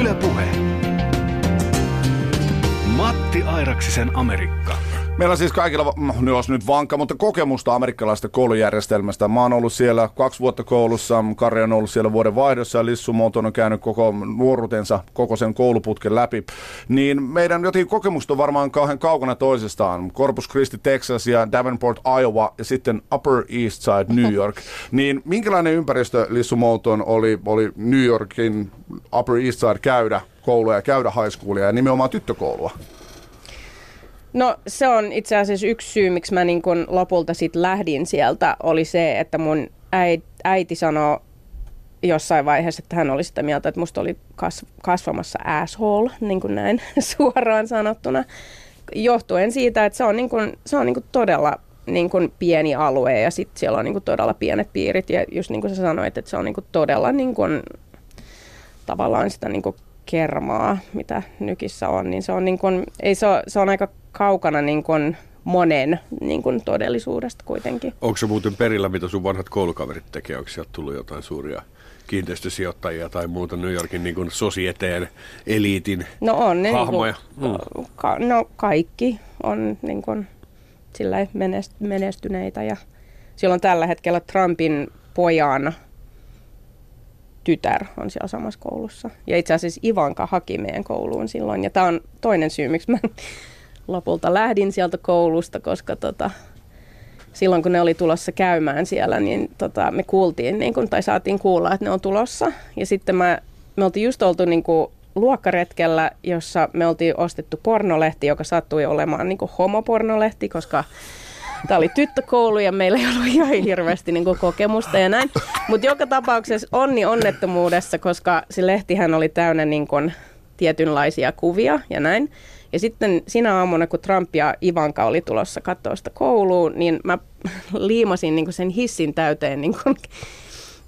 Yle Puhe. Matti Airaksisen Amerikka. Meillä on siis kaikilla, no, nyt vankka, mutta kokemusta amerikkalaisesta koulujärjestelmästä. Mä oon ollut siellä kaksi vuotta koulussa, Kari on ollut siellä vuoden vaihdossa ja Lissu on käynyt koko nuoruutensa, koko sen kouluputken läpi. Niin meidän jotenkin kokemusta on varmaan kauhean kaukana toisistaan. Corpus Christi, Texas ja Davenport, Iowa ja sitten Upper East Side, New [laughs] York. Niin minkälainen ympäristö Lissu oli, oli New Yorkin Upper East Side käydä koulua ja käydä high schoolia ja nimenomaan tyttökoulua? No se on itse asiassa yksi syy, miksi mä niin kun lopulta sit lähdin sieltä, oli se, että mun äiti, äiti sanoi jossain vaiheessa, että hän oli sitä mieltä, että musta oli kas, kasvamassa asshole, niin kuin näin [laughs] suoraan sanottuna, johtuen siitä, että se on, niin kun, se on niin kun todella niin kun pieni alue ja sitten siellä on niin kun todella pienet piirit ja just niin kuin sä sanoit, että se on niin kun todella niin kun, tavallaan sitä niin kuin kermaa, mitä nykissä on, niin se on, niin kuin, ei se, ole, se on aika kaukana niin kuin monen niin kuin todellisuudesta kuitenkin. Onko se muuten perillä, mitä sun vanhat koulukaverit tekee? Onko sieltä tullut jotain suuria kiinteistösijoittajia tai muuta New Yorkin niin kuin sosieteen eliitin No on ne hahmoja? Niin kuin, ka, no kaikki on niin kuin, sillä menestyneitä ja silloin tällä hetkellä Trumpin pojan tytär on siellä samassa koulussa. Ja itse asiassa Ivanka haki meidän kouluun silloin. Ja tämä on toinen syy, miksi mä lopulta lähdin sieltä koulusta, koska tota, silloin kun ne oli tulossa käymään siellä, niin tota, me kuultiin, niin kun, tai saatiin kuulla, että ne on tulossa. Ja sitten mä, me oltiin just oltu niin kuin luokkaretkellä, jossa me oltiin ostettu pornolehti, joka sattui olemaan niin kuin homopornolehti, koska Tämä oli tyttökoulu ja meillä ei ollut ihan hirveästi niin kuin kokemusta ja näin. Mutta joka tapauksessa onni onnettomuudessa, koska se lehtihän oli täynnä niin kuin tietynlaisia kuvia ja näin. Ja sitten sinä aamuna, kun Trump ja Ivanka oli tulossa katsoa sitä kouluun, niin mä [laughs] liimasin niin kuin sen hissin täyteen [laughs] niin kuin,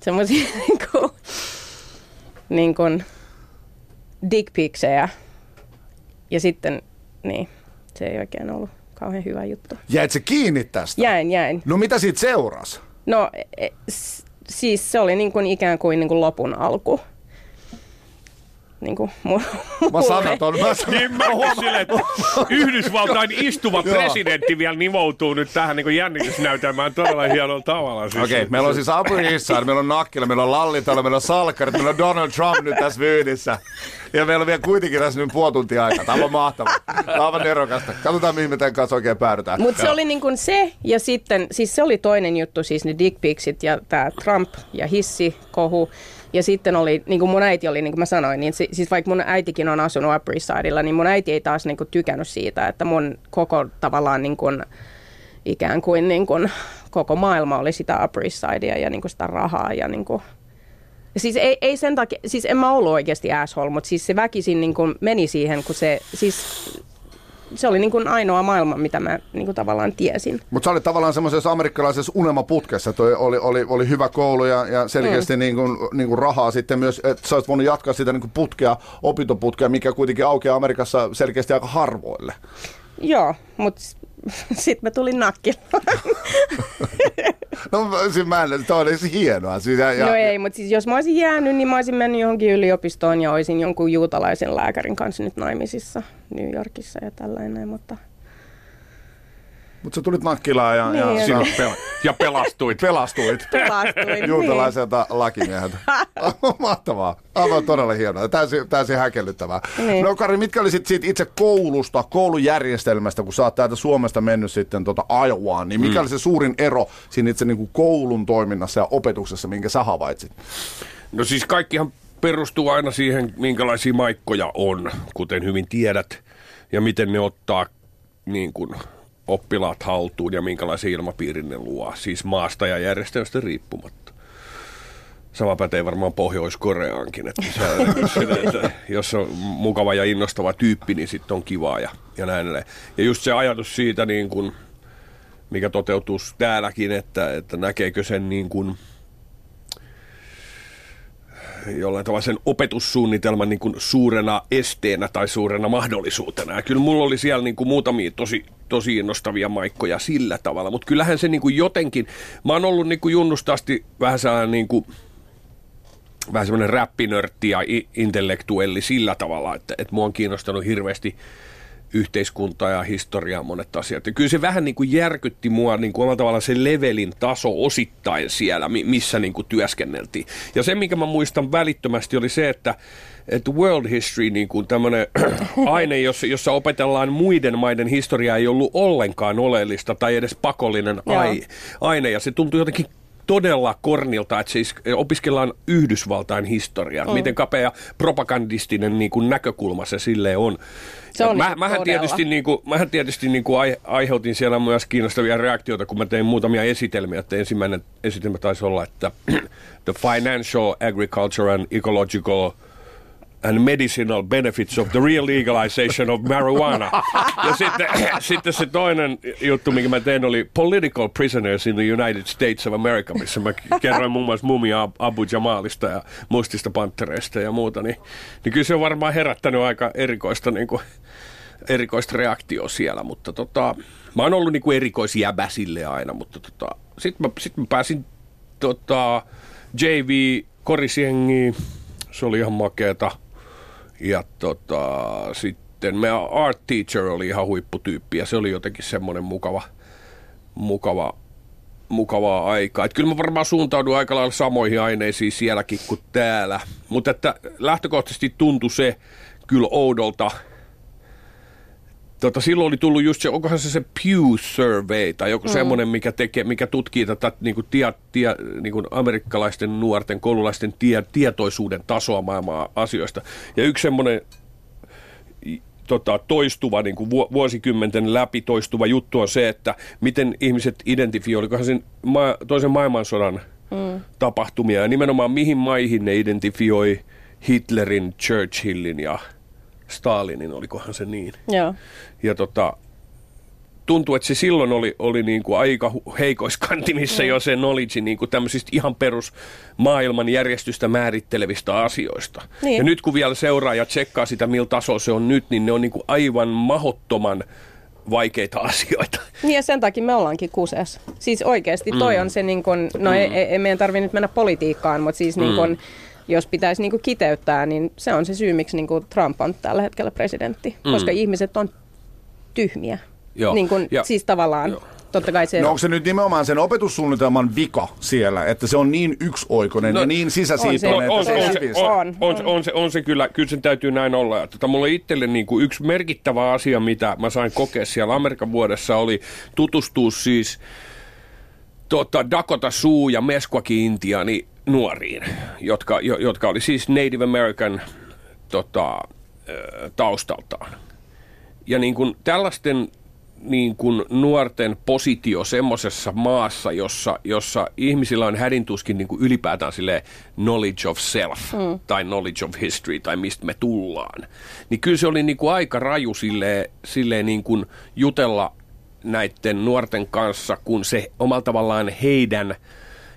semmoisia niin kuin, niin kuin dick picsejä. Ja sitten, niin, se ei oikein ollut kauhean hyvä juttu. Jäit se kiinni tästä? Jäin, jäin. No mitä siitä seurasi? No e- s- siis se oli niin kuin ikään kuin, niin kuin lopun alku. Niin kuin mu- Mä ton, mä sanon. Niin mä silleen, että Yhdysvaltain istuva presidentti vielä nivoutuu nyt tähän niin jännitysnäytelmään todella hienolla tavalla. Siis. Okei, okay, meillä on siis East Side, meillä on Nakkila, meillä on Lallitalo, meillä on Salkkarit, meillä on Donald Trump nyt tässä vyydissä. Ja meillä on vielä kuitenkin tässä nyt puoli tuntia aikaa. Tämä on mahtavaa. Tämä on aivan nerokasta. Katsotaan, mihin me tämän kanssa oikein päädytään. Mutta se oli niin kuin se, ja sitten, siis se oli toinen juttu, siis ne dick ja tämä Trump ja hissi, kohu. Ja sitten oli, niin kuin mun äiti oli, niin kuin mä sanoin, niin si- siis vaikka mun äitikin on asunut Upper East Sidella, niin mun äiti ei taas niin kuin tykännyt siitä, että mun koko tavallaan niin kuin, ikään kuin, niin kuin koko maailma oli sitä Upper East Sidea ja niin kuin sitä rahaa ja niin kuin, siis ei, ei sen takia, siis en mä ollut oikeasti asshole, mutta siis se väkisin niin kuin meni siihen, kun se, siis se oli niin kuin ainoa maailma, mitä mä niin kuin tavallaan tiesin. Mutta sä olit tavallaan semmoisessa amerikkalaisessa unelmaputkessa. Toi oli, oli, oli hyvä koulu ja, ja selkeästi mm. niin kuin, niin kuin rahaa sitten myös, että sä olisit voinut jatkaa sitä niin kuin putkea, opintoputkea, mikä kuitenkin aukeaa Amerikassa selkeästi aika harvoille. Joo, mutta [laughs] sitten mä tulin nakkilaan. [laughs] No siis mä en, toi oli siis hienoa. Siis ja, ja, No ei, mutta siis jos mä olisin jäänyt, niin mä olisin mennyt johonkin yliopistoon ja olisin jonkun juutalaisen lääkärin kanssa nyt naimisissa New Yorkissa ja tällainen, mutta Mutta sä tulit nakkilaan ja, Niin, ja, ja- ja Pel- ja pelastuit. pelastuit pelastuin. juutalaiselta lakimieheltä. [laughs] Mahtavaa. Aivan todella hienoa. Täysin, täysin häkellyttävää. Niin. No Kari, mitkä oli sit siitä itse koulusta, koulujärjestelmästä, kun sä oot täältä Suomesta mennyt sitten tota Iowaan, niin mikä Mm. oli se suurin ero siinä itse niin kuin koulun toiminnassa ja opetuksessa, minkä sä havaitsit? No siis kaikkihan perustuu aina siihen, minkälaisia maikkoja on, kuten hyvin tiedät, ja miten ne ottaa niin kuin, oppilaat haltuun ja minkälaisen ilmapiirin ne luo, siis maasta ja järjestelmästä riippumatta. Sama pätee varmaan Pohjois-Koreaankin, että, sä, [laughs] että jos on mukava ja innostava tyyppi, niin sitten on kivaa ja, ja näin. Ja just se ajatus siitä, niin kun, mikä toteutuu täälläkin, että, että näkeekö sen niin kuin, jollain tavalla sen opetussuunnitelman niin kuin suurena esteenä tai suurena mahdollisuutena. Ja kyllä mulla oli siellä niin kuin muutamia tosi, tosi innostavia maikkoja sillä tavalla, mutta kyllähän se niin kuin jotenkin, mä oon ollut niin kuin junnusta asti vähän sellainen niin kuin, vähän semmoinen räppinörtti ja intellektuelli sillä tavalla, että, että mua on kiinnostanut hirveästi yhteiskuntaa ja historiaa monet asiat. Ja kyllä se vähän niin kuin järkytti mua niin kuin omalla tavallaan se levelin taso osittain siellä, mi- missä niin kuin työskenneltiin. Ja se, mikä mä muistan välittömästi, oli se, että että world history, niin kuin tämmöinen [clears throat] aine, jossa, jossa opetellaan muiden maiden historiaa, ei ollut ollenkaan oleellista tai edes pakollinen ai, aine. Ja se tuntui jotenkin todella kornilta, että siis opiskellaan Yhdysvaltain historiaa, mm. miten kapea propagandistinen niin kuin näkökulma se sille on. Se on mä, mähän, tietysti, niin kuin, mähän tietysti niin kuin ai, aiheutin siellä myös kiinnostavia reaktioita, kun mä tein muutamia esitelmiä. Että ensimmäinen esitelmä taisi olla, että [clears throat] the financial, agriculture and ecological and medicinal benefits of the real legalization of marijuana. Ja sitten, [clears throat] sitten se toinen juttu, minkä mä tein, oli Political Prisoners in the United States of America, missä mä kerroin muun muassa Mumia Abu Jamalista ja mustista panttereista ja muuta. Niin, niin kyllä se on varmaan herättänyt aika erikoista, niin kuin, erikoista reaktioa siellä, mutta tota, mä oon ollut niin kuin erikoisjäbä sille aina, mutta tota, sitten mä, sit mä pääsin tota, JV korisjengiin, se oli ihan makeeta. Ja tota, sitten meidän art teacher oli ihan huipputyyppi ja se oli jotenkin semmoinen mukava, mukava, mukavaa aikaa. Et kyllä mä varmaan suuntaudun aika lailla samoihin aineisiin sielläkin kuin täällä. Mutta että lähtökohtaisesti tuntui se kyllä oudolta. Tota, silloin oli tullut just se, onkohan se se Pew Survey tai joku mm. semmoinen, mikä, tekee, mikä tutkii tätä niin kuin tie, tie, niin kuin amerikkalaisten nuorten koululaisten tie, tietoisuuden tasoa maailmaa asioista. Ja yksi semmoinen tota, toistuva, niin kuin vu- vuosikymmenten läpi toistuva juttu on se, että miten ihmiset identifioi, olikohan sen ma- toisen maailmansodan mm. tapahtumia ja nimenomaan mihin maihin ne identifioi Hitlerin, Churchillin ja Stalinin, olikohan se niin. Joo. Ja tota, tuntuu, että se silloin oli, oli niin kuin aika heikoiskantimissa mm. jo se knowledge niin kuin tämmöisistä ihan perus maailman järjestystä määrittelevistä asioista. Niin. Ja nyt kun vielä seuraa ja tsekkaa sitä, millä tasolla se on nyt, niin ne on niin kuin aivan mahottoman vaikeita [laughs] asioita. Niin ja sen takia me ollaankin kuseessa. Siis oikeasti toi mm. on se niin kun, no ei, ei, ei meidän tarvitse nyt mennä politiikkaan, mutta siis niin kun, jos pitäisi niin kun kiteyttää, niin se on se syy, miksi niin kun Trump on tällä hetkellä presidentti. Mm. Koska ihmiset on tyhmiä. Joo. Niin kun, Ja- siis tavallaan, Joo. totta kai se No onko se nyt nimenomaan sen opetussuunnitelman vika siellä, että se on niin yksioikoinen No, ja niin sisäsiitoinen, on että se- on se- on. on, on, on, se, on se kyllä, kyllä sen täytyy näin olla. Tota, mulla itselle niin kuin yksi merkittävä asia, mitä mä sain kokea siellä Amerikan vuodessa, oli tutustua siis tota, Dakota Sioux ja Meskwaki Intiani nuoriin, jotka, jo, jotka oli siis Native American tota, taustaltaan. Ja niin kuin tällaisten niin kuin nuorten positio semmoisessa maassa, jossa, jossa ihmisillä on hädintuskin niin kuin ylipäätään sille knowledge of self mm. tai knowledge of history tai mistä me tullaan. Niin kyllä se oli niin kuin aika raju silleen, silleen niin kuin jutella näiden nuorten kanssa, kun se omalla tavallaan heidän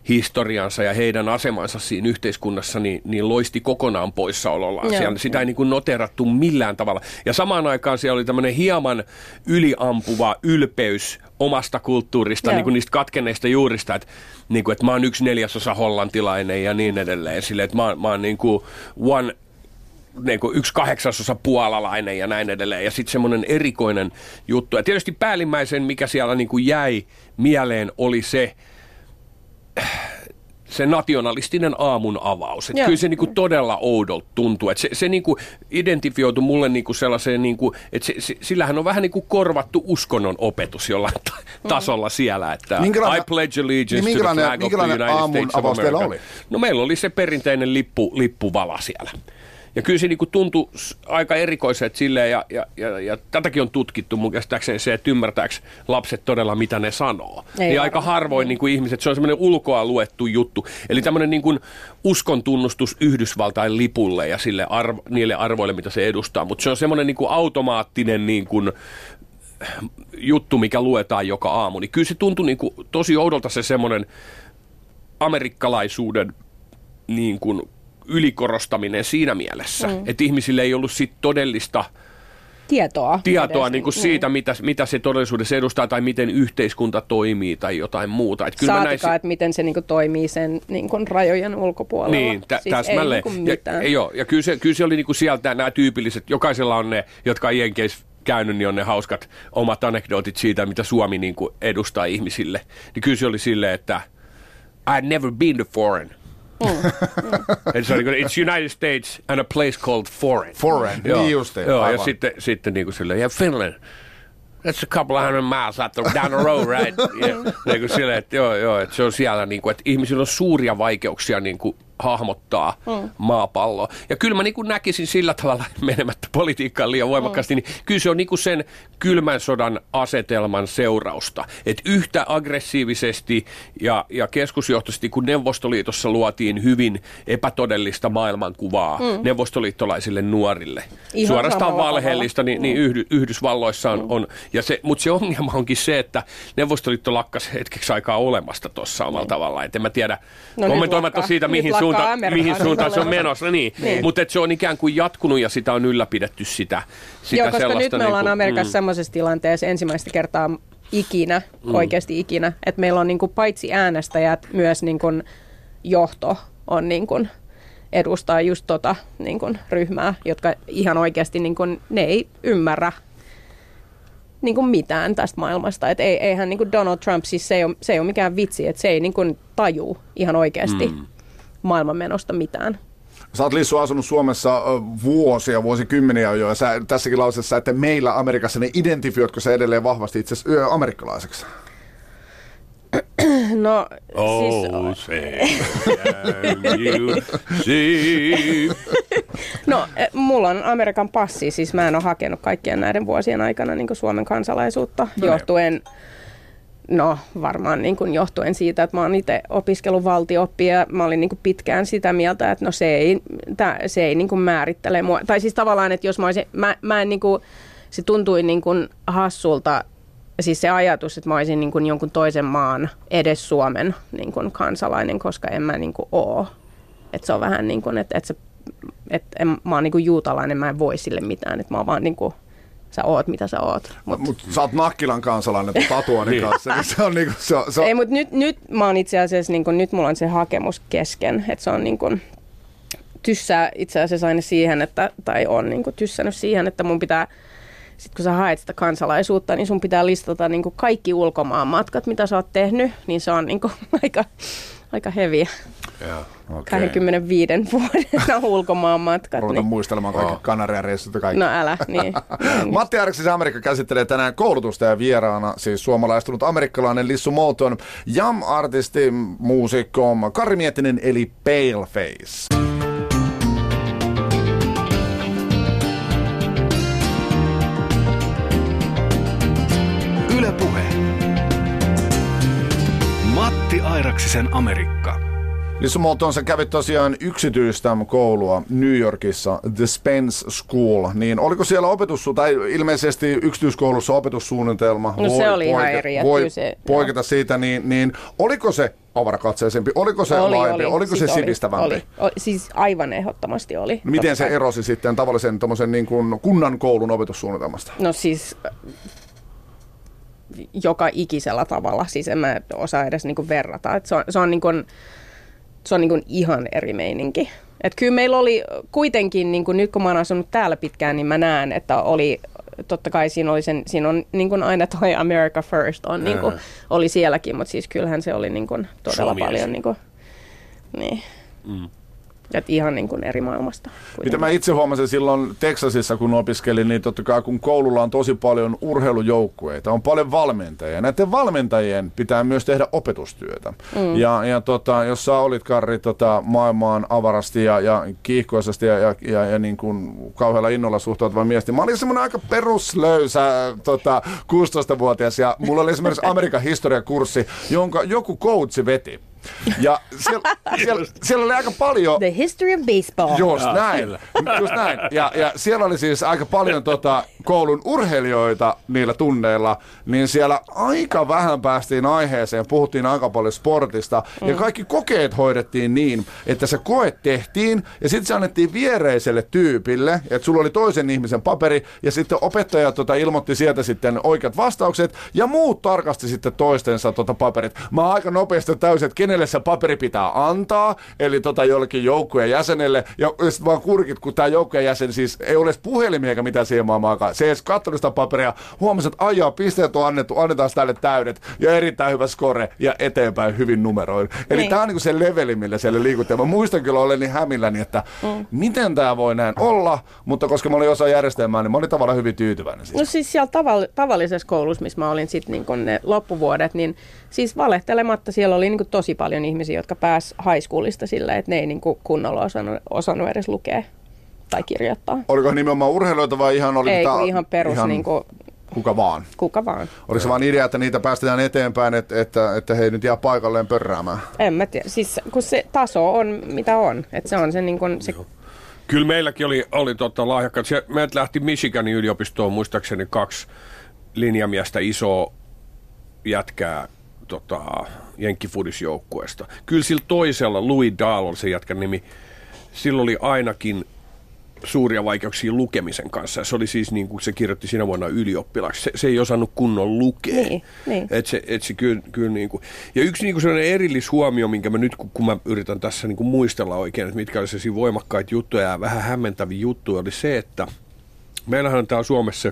historiansa ja heidän asemansa siinä yhteiskunnassa, niin, niin loisti kokonaan poissaolollaan. Siellä sitä ei niin kuin noterattu millään tavalla. Ja samaan aikaan siellä oli tämmöinen hieman yliampuva ylpeys omasta kulttuurista, Joo. niin kuin niistä katkenneista juurista, että, niin kuin, että mä oon yksi neljäsosa hollantilainen ja niin edelleen. Sille, että mä, mä oon niin kuin one niin kuin yksi kahdeksasosa puolalainen ja näin edelleen. Ja sitten semmoinen erikoinen juttu. Ja tietysti päällimmäisen, mikä siellä niin kuin jäi mieleen, oli se, se nationalistinen aamun avaus. Että kyllä se niinku todella oudolta tuntuu. Että se, se niinku identifioitu mulle niinku sellaiseen, niinku, että se, se, sillähän on vähän niinku korvattu uskonnon opetus jollain ta- tasolla siellä. Että Minkälainen- I pledge allegiance niin to the minkälainen- flag of the United States of America. oli? No meillä oli se perinteinen lippu, lippuvala siellä. Ja kyllä se niinku tuntui s- aika erikoiselta silleen, ja, ja, ja, ja tätäkin on tutkittu mun käsittääkseni se, että ymmärtääkö lapset todella, mitä ne sanoo. Ei niin aika harvoin niin kuin ihmiset, se on semmoinen ulkoa luettu juttu. Eli tämmöinen niin kuin uskon tunnustus Yhdysvaltain lipulle ja sille arvo, niille arvoille, mitä se edustaa. Mutta se on semmoinen niin kuin automaattinen niin kuin juttu, mikä luetaan joka aamu. Niin kyllä se tuntui niin kuin tosi oudolta se semmoinen amerikkalaisuuden niin kuin ylikorostaminen siinä mielessä, mm. että ihmisille ei ollut sit todellista Tietoa. tietoa edes. niin kuin siitä, mitä, mitä se todellisuudessa edustaa tai miten yhteiskunta toimii tai jotain muuta. Et kyllä mä Saatikaan, näissä- että miten se niinku toimii sen niinku rajojen ulkopuolella. niin, tä, siis täsmälleen. Ei niinku mitään. ja, joo, ja kyllä se, kyllä se oli niinku sieltä nämä tyypilliset, jokaisella on ne, jotka on Jenkeissä käynyt, niin on ne hauskat omat anekdootit siitä, mitä Suomi niinku edustaa ihmisille. Niin kyllä se oli silleen, että I've never been to foreign. Et se oli, niin kuin, it's United States and a place called foreign. Foreign, niin justiin, Joo, ja aivan. sitten, sitten niin kuin silleen, yeah, Finland. That's a couple of hundred miles out the, down the road, right? [laughs] Yeah. Niin kuin silleen, että joo, joo, että se on siellä, niin kuin, että ihmisillä on suuria vaikeuksia niin kuin, hahmottaa mm. maapalloa. Ja kyllä mä niin kuin näkisin sillä tavalla, menemättä politiikkaan liian voimakkaasti, niin kyllä se on niin kuin sen kylmän sodan asetelman seurausta. Että yhtä aggressiivisesti ja, ja keskusjohtoisesti, kun Neuvostoliitossa luotiin hyvin epätodellista maailmankuvaa mm. neuvostoliittolaisille nuorille. Ihan Suorastaan valheellista, niin, niin Yhdy, Yhdysvalloissa on, on ja se, mutta se ongelma onkin se, että Neuvostoliitto lakkas hetkeksi aikaa olemasta tuossa omalla tavallaan. Et en mä tiedä, No kommentoimatta siitä, mihin, lakkaa suunta, mihin suuntaan se on menossa. Niin. Niin. Mutta se on ikään kuin jatkunut ja sitä on ylläpidetty sitä, sitä Joo, koska nyt me ollaan niin kuin, Amerikassa semmoisessa tilanteessa ensimmäistä kertaa ikinä, mm. oikeasti ikinä, että meillä on niin kuin paitsi äänestäjät, myös niin kuin johto on niin kuin edustaa just tota niin kuin ryhmää, jotka ihan oikeasti niin kuin, ne ei ymmärrä niin kuin mitään tästä maailmasta. Et ei, eihän niin kuin Donald Trump, siis se ei ole, se ei ole mikään vitsi, että se ei niin kuin tajuu ihan oikeasti mm. Maailmanmenosta mitään. Sä oot Lissu asunut Suomessa vuosia, vuosikymmeniä jo, ja sä tässäkin lauseessa, että meillä Amerikassa, ne identifioitko sä edelleen vahvasti itse amerikkalaiseksi? [clears throat] No, Oh, siis, can you see? No, e, mulla on Amerikan passi, siis mä en ole hakenut kaikkien näiden vuosien aikana niin Suomen kansalaisuutta, no johtuen, no varmaan niin kuin johtuen siitä, että mä oon itse opiskellut valtio-oppia ja mä olin niin kuin pitkään sitä mieltä, että no se ei, tää, se ei niin kuin määrittele mua. Tai siis tavallaan, että jos mä olisin, mä, mä en niin kuin, se tuntui niin kuin hassulta, siis se ajatus, että mä olisin niin kuin jonkun toisen maan, edes Suomen niin kuin kansalainen, koska en mä niin kuin oo. Että se on vähän niin kuin, että, että, se, että en, mä oon niin kuin juutalainen, mä en voi sille mitään. Että mä oon vaan niin kuin, sä oot mitä sä oot. Mut, Mutta sä oot Nakkilan kansalainen tuon tatuoinnin Niin. kanssa, niin se on niinku, se on, se on, ei, mutta nyt, nyt mä oon itse asiassa, niin kuin, nyt mulla on se hakemus kesken. Että se on niin kuin, tyssää itse asiassa aina siihen, että, tai on niin kuin, tyssännyt siihen, että mun pitää sitten kun sä haet sitä kansalaisuutta, niin sun pitää listata niin kuin kaikki ulkomaan matkat, mitä sä oot tehnyt, niin se on niin kuin [laughs] aika, aika heviä. Okei. 25 [laughs] vuoden ulkomaan matkat. Ruvetaan Niin. muistelemaan kaikki oh. Kanarian-reissut ja kaikki. No älä, niin. [laughs] Matti Arksis Amerikka käsittelee tänään koulutusta ja vieraana siis suomalaistunut amerikkalainen Lissu Mouton, jam-artisti, muusikko, Kari Miettinen eli Paleface. Yle Puhe. Matti Airaksisen Amerikka. Lisa Moulton, sä kävit tosiaan yksityistä koulua New Yorkissa, The Spence School, niin oliko siellä opetus, tai ilmeisesti yksityiskoulussa opetussuunnitelma? No se oli ihan eri, Voi se- poiketa siitä, niin, niin oliko se avarakatseisempi, oliko se laajempi, oliko se siis sivistävämpi? Oli, oli, siis aivan ehdottomasti oli. Miten se erosi sitten tavallisen niin kuin kunnan koulun opetussuunnitelmasta? No siis joka ikisellä tavalla, siis en mä osaa edes niinku verrata. Et se on, se on, niinku, se on niinku ihan eri meininki. Et kyllä meillä oli kuitenkin, niinku nyt kun mä oon asunut täällä pitkään, niin mä näen, että oli totta kai siinä, oli sen, siinä on niin kuin aina toi America First on, niin kuin, oli sielläkin, mutta siis kyllähän se oli niin kuin, todella Suomi paljon niin kuin, niin. Mm. Et ihan niin kuin eri maailmasta. Mitä kuitenkin. mä itse huomasin silloin Texasissa, kun opiskelin, niin totta kai kun koululla on tosi paljon urheilujoukkueita, on paljon valmentajia. Näiden valmentajien pitää myös tehdä opetustyötä. Mm. Ja, ja tota, jos sä olit, Karri, tota, maailmaan avarasti ja, ja kiihkoisesti ja, ja, ja, ja niin kuin kauhealla innolla suhtautuva mies, niin mä olin semmoinen aika peruslöysä tota, 16-vuotias ja mulla oli esimerkiksi Amerikan historiakurssi, jonka joku coachi veti. Ja siellä, [laughs] siellä, siellä oli aika paljon The history of baseball. Just näin. Just näin. Ja, ja siellä oli siis aika paljon tota, koulun urheilijoita niillä tunneilla, niin siellä aika vähän päästiin aiheeseen, puhuttiin aika paljon sportista, mm. ja kaikki kokeet hoidettiin niin, että se koe tehtiin, ja sitten se annettiin viereiselle tyypille, että sulla oli toisen ihmisen paperi, ja sitten opettaja tota, ilmoitti sieltä sitten oikeat vastaukset, ja muut tarkasti sitten toistensa tota, paperit. Mä oon aika nopeasti täysin, että kenelle se paperi pitää antaa, eli tota jollekin joukkueen jäsenelle, ja sitten vaan kurkit, kun tämä joukkueen jäsen siis ei ole edes puhelimia eikä mitään siihen maailmaan. Se ei edes katsonut sitä paperia, huomasi, että ajaa, pisteet on annettu, annetaan tälle täydet, ja erittäin hyvä score, ja eteenpäin hyvin numeroin. Eli Niin. tämä on niinku se leveli, millä siellä liikuttiin. Mä muistan kyllä oleni hämilläni, että mm. miten tämä voi näin olla, mutta koska mä olin osa järjestelmää, niin mä olin tavallaan hyvin tyytyväinen. Siis. No siis siellä tavall- tavallisessa koulussa, missä mä olin sitten niin ne loppuvuodet, niin siis valehtelematta siellä oli niin tosi paljon ihmisiä, jotka pääs high schoolista sillä, että ne ei niin kunnolla osannut, osannut edes lukea tai kirjoittaa. Oliko nimenomaan urheilijoita vai ihan oli Ei, tää- kun ihan perus, ihan... Niin kuin, kuka vaan? kuka vaan. Oliko se vaan idea, että niitä päästetään eteenpäin, että, että, että he ei nyt jää paikalleen pörräämään? En mä tiedä, siis kun se taso on mitä on, että se on se, niin kuin, se Kyllä meilläkin oli, oli tota lahjakkaat. Se, meiltä lähti Michiganin yliopistoon muistaakseni kaksi linjamiestä isoa jätkää tota, jenkkifudisjoukkueesta. Kyllä sillä toisella, Louis Dahl oli se jätkän nimi, sillä oli ainakin suuria vaikeuksia lukemisen kanssa. Se oli siis niin kuin se kirjoitti sinä vuonna ylioppilaksi. Se, se ei osannut kunnon lukea. Niin, niin. Et se, et se kyllä, kyllä niin kuin. Ja yksi niin kuin sellainen erillishuomio, minkä mä nyt, kun, kun mä yritän tässä niin kuin muistella oikein, että mitkä oli sellaisia voimakkaita juttuja ja vähän hämmentäviä juttuja, oli se, että meillähän on täällä Suomessa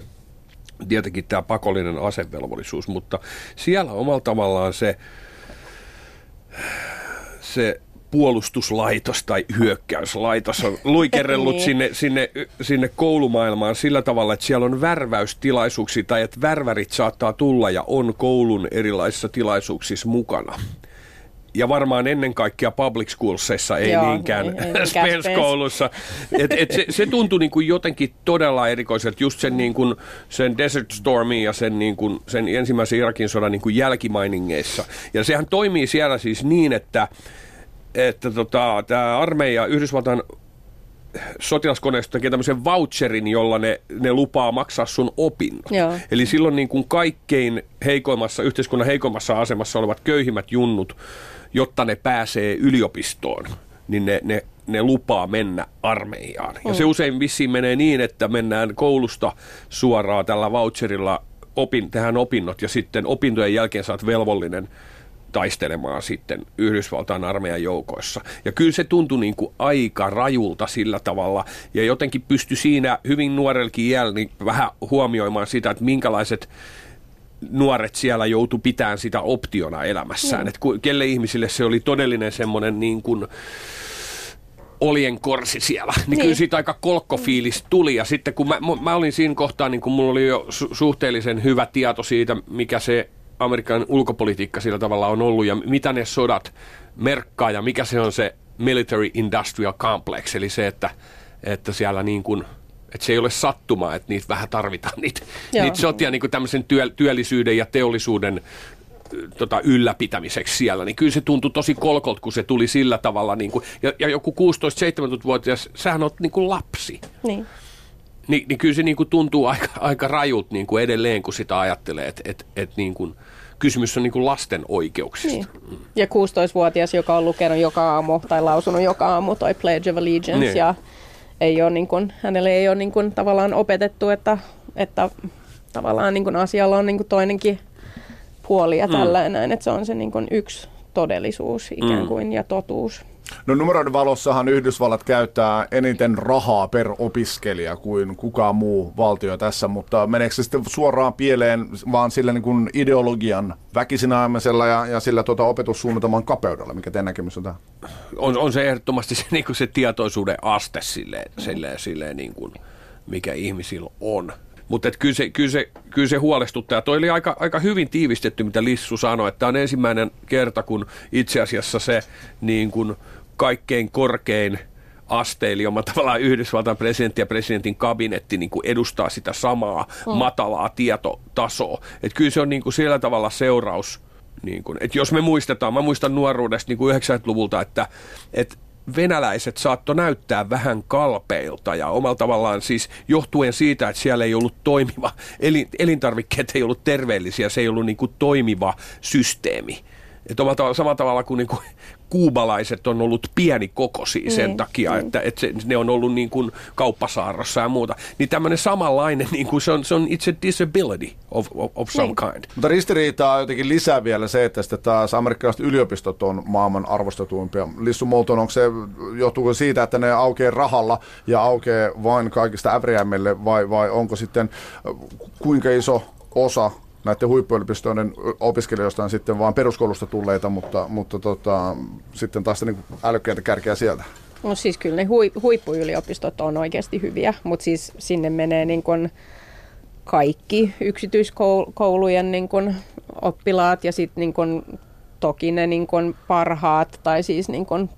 tietenkin tämä pakollinen asevelvollisuus, mutta siellä omalla tavallaan se, se puolustuslaitos tai hyökkäyslaitos on luikerellut Niin. sinne, sinne, sinne koulumaailmaan sillä tavalla, että siellä on värväystilaisuuksia tai että värvärit saattaa tulla ja on koulun erilaisissa tilaisuuksissa mukana. Ja varmaan ennen kaikkea public schoolsissa, ei Joo, niinkään ei [laughs] niinkään Spence-koulussa. Et, et se, se tuntui niin kuin jotenkin todella erikoiselta, just sen, niin kuin, sen Desert Stormin ja sen, niin kuin, sen ensimmäisen Irakin sodan niin kuin jälkimainingeissa. Ja sehän toimii siellä siis niin, että että tota, tämä armeija, Yhdysvaltain sotilaskoneisto tekee tämmöisen voucherin, jolla ne, ne lupaa maksaa sun opinnot. Joo. Eli silloin niin kuin kaikkein heikoimmassa, yhteiskunnan heikoimmassa asemassa olevat köyhimmät junnut, jotta ne pääsee yliopistoon, niin ne, ne, ne lupaa mennä armeijaan. Ja se usein vissiin menee niin, että mennään koulusta suoraan tällä voucherilla, opin, tehdään opinnot ja sitten opintojen jälkeen saat velvollinen taistelemaan sitten Yhdysvaltain armeijan joukoissa. Ja kyllä se tuntui niin kuin aika rajulta sillä tavalla, ja jotenkin pystyi siinä hyvin nuorelkin iällä niin vähän huomioimaan sitä, että minkälaiset nuoret siellä joutu pitämään sitä optiona elämässään. Mm. Että kelle ihmisille se oli todellinen semmoinen niin kuin olien korsi siellä, niin, niin. kyllä siitä aika kolkkofiilis tuli. Ja sitten kun mä, mä olin siinä kohtaa, niin kun mulla oli jo su- suhteellisen hyvä tieto siitä, mikä se Amerikan ulkopolitiikka sillä tavalla on ollut ja mitä ne sodat merkkaa ja mikä se on se military industrial complex, eli se, että, että siellä niin kuin että se ei ole sattumaa, että niitä vähän tarvitaan, [laughs] niitä, Joo. niitä sotia niin kuin tämmöisen työ, työllisyyden ja teollisuuden tota, ylläpitämiseksi siellä, niin kyllä se tuntui tosi kolkolta, kun se tuli sillä tavalla. Niin kuin, ja, ja joku 16-17-vuotias, sähän oot niin kuin lapsi. Niin. Ni, niin kyllä se niin kuin tuntuu aika, aika rajut niin kuin edelleen, kun sitä ajattelee, että et, et niin kuin, kysymys on niin kuin lasten oikeuksista. Niin. Ja 16-vuotias, joka on lukenut joka aamu tai lausunut joka aamu toi Pledge of Allegiance Niin. ja ei ole niin kuin, hänelle ei ole niin kuin tavallaan opetettu, että, että tavallaan niin kuin asialla on niin kuin toinenkin puoli ja tällainen, näin, että se on se niin kuin yksi todellisuus ikään Mm. kuin ja totuus. No numeroiden valossahan Yhdysvallat käyttää eniten rahaa per opiskelija kuin kukaan muu valtio tässä, mutta meneekö se sitten suoraan pieleen vaan sillä niin kuin ideologian väkisin ajamisella ja, ja sillä tuota opetussuunnitelman kapeudella, mikä teidän näkemys on tähän? on, on se ehdottomasti se, [laughs] niin kuin se tietoisuuden aste silleen, silleen, silleen niin kuin, mikä ihmisillä on. Mutta kyllä se, kyllä, se, kyllä se huolestuttaa. Toi oli aika, aika hyvin tiivistetty, mitä Lissu sanoi, että tämä on ensimmäinen kerta, kun itse asiassa se niin kuin kaikkein korkein aste, eli oma tavallaan Yhdysvaltain presidentti ja presidentin kabinetti niin kuin edustaa sitä samaa matalaa tietotasoa. Että kyllä se on niin kuin sillä tavalla seuraus niin kuin, että jos me muistetaan, mä muistan nuoruudesta niin kuin 90-luvulta, että, että venäläiset saatto näyttää vähän kalpeilta ja omalla tavallaan siis johtuen siitä, että siellä ei ollut toimiva, elin, elintarvikkeet ei ollut terveellisiä, se ei ollut niin kuin toimiva systeemi. Että omalla tavalla, samalla tavalla kuin, niin kuin kuubalaiset on ollut pienikokoisia sen Niin, takia, niin. että, että se, ne on ollut niin kuin kauppasaarrossa ja muuta. Niin tämmöinen samanlainen, niin kuin se, on, se on it's a disability of, of, of some Niin. kind. Mutta ristiriitaa jotenkin lisää vielä se, että sitten taas amerikkalaiset yliopistot on maailman arvostetuimpia. Lissu Moulton, onko se, johtuuko siitä, että ne aukeaa rahalla ja aukeaa vain kaikista ävriämmille vai, vai onko sitten äh, kuinka iso osa näiden huippuyliopistojen opiskelijoista on sitten vaan peruskoulusta tulleita, mutta, mutta tota, sitten taas niin älykkäitä kärkeä sieltä. No siis kyllä ne hui, huippuyliopistot on oikeasti hyviä, mutta siis sinne menee niin kuin kaikki yksityiskoulujen niin kuin oppilaat ja sitten niin kuin toki ne niin kuin parhaat tai siis niin kuin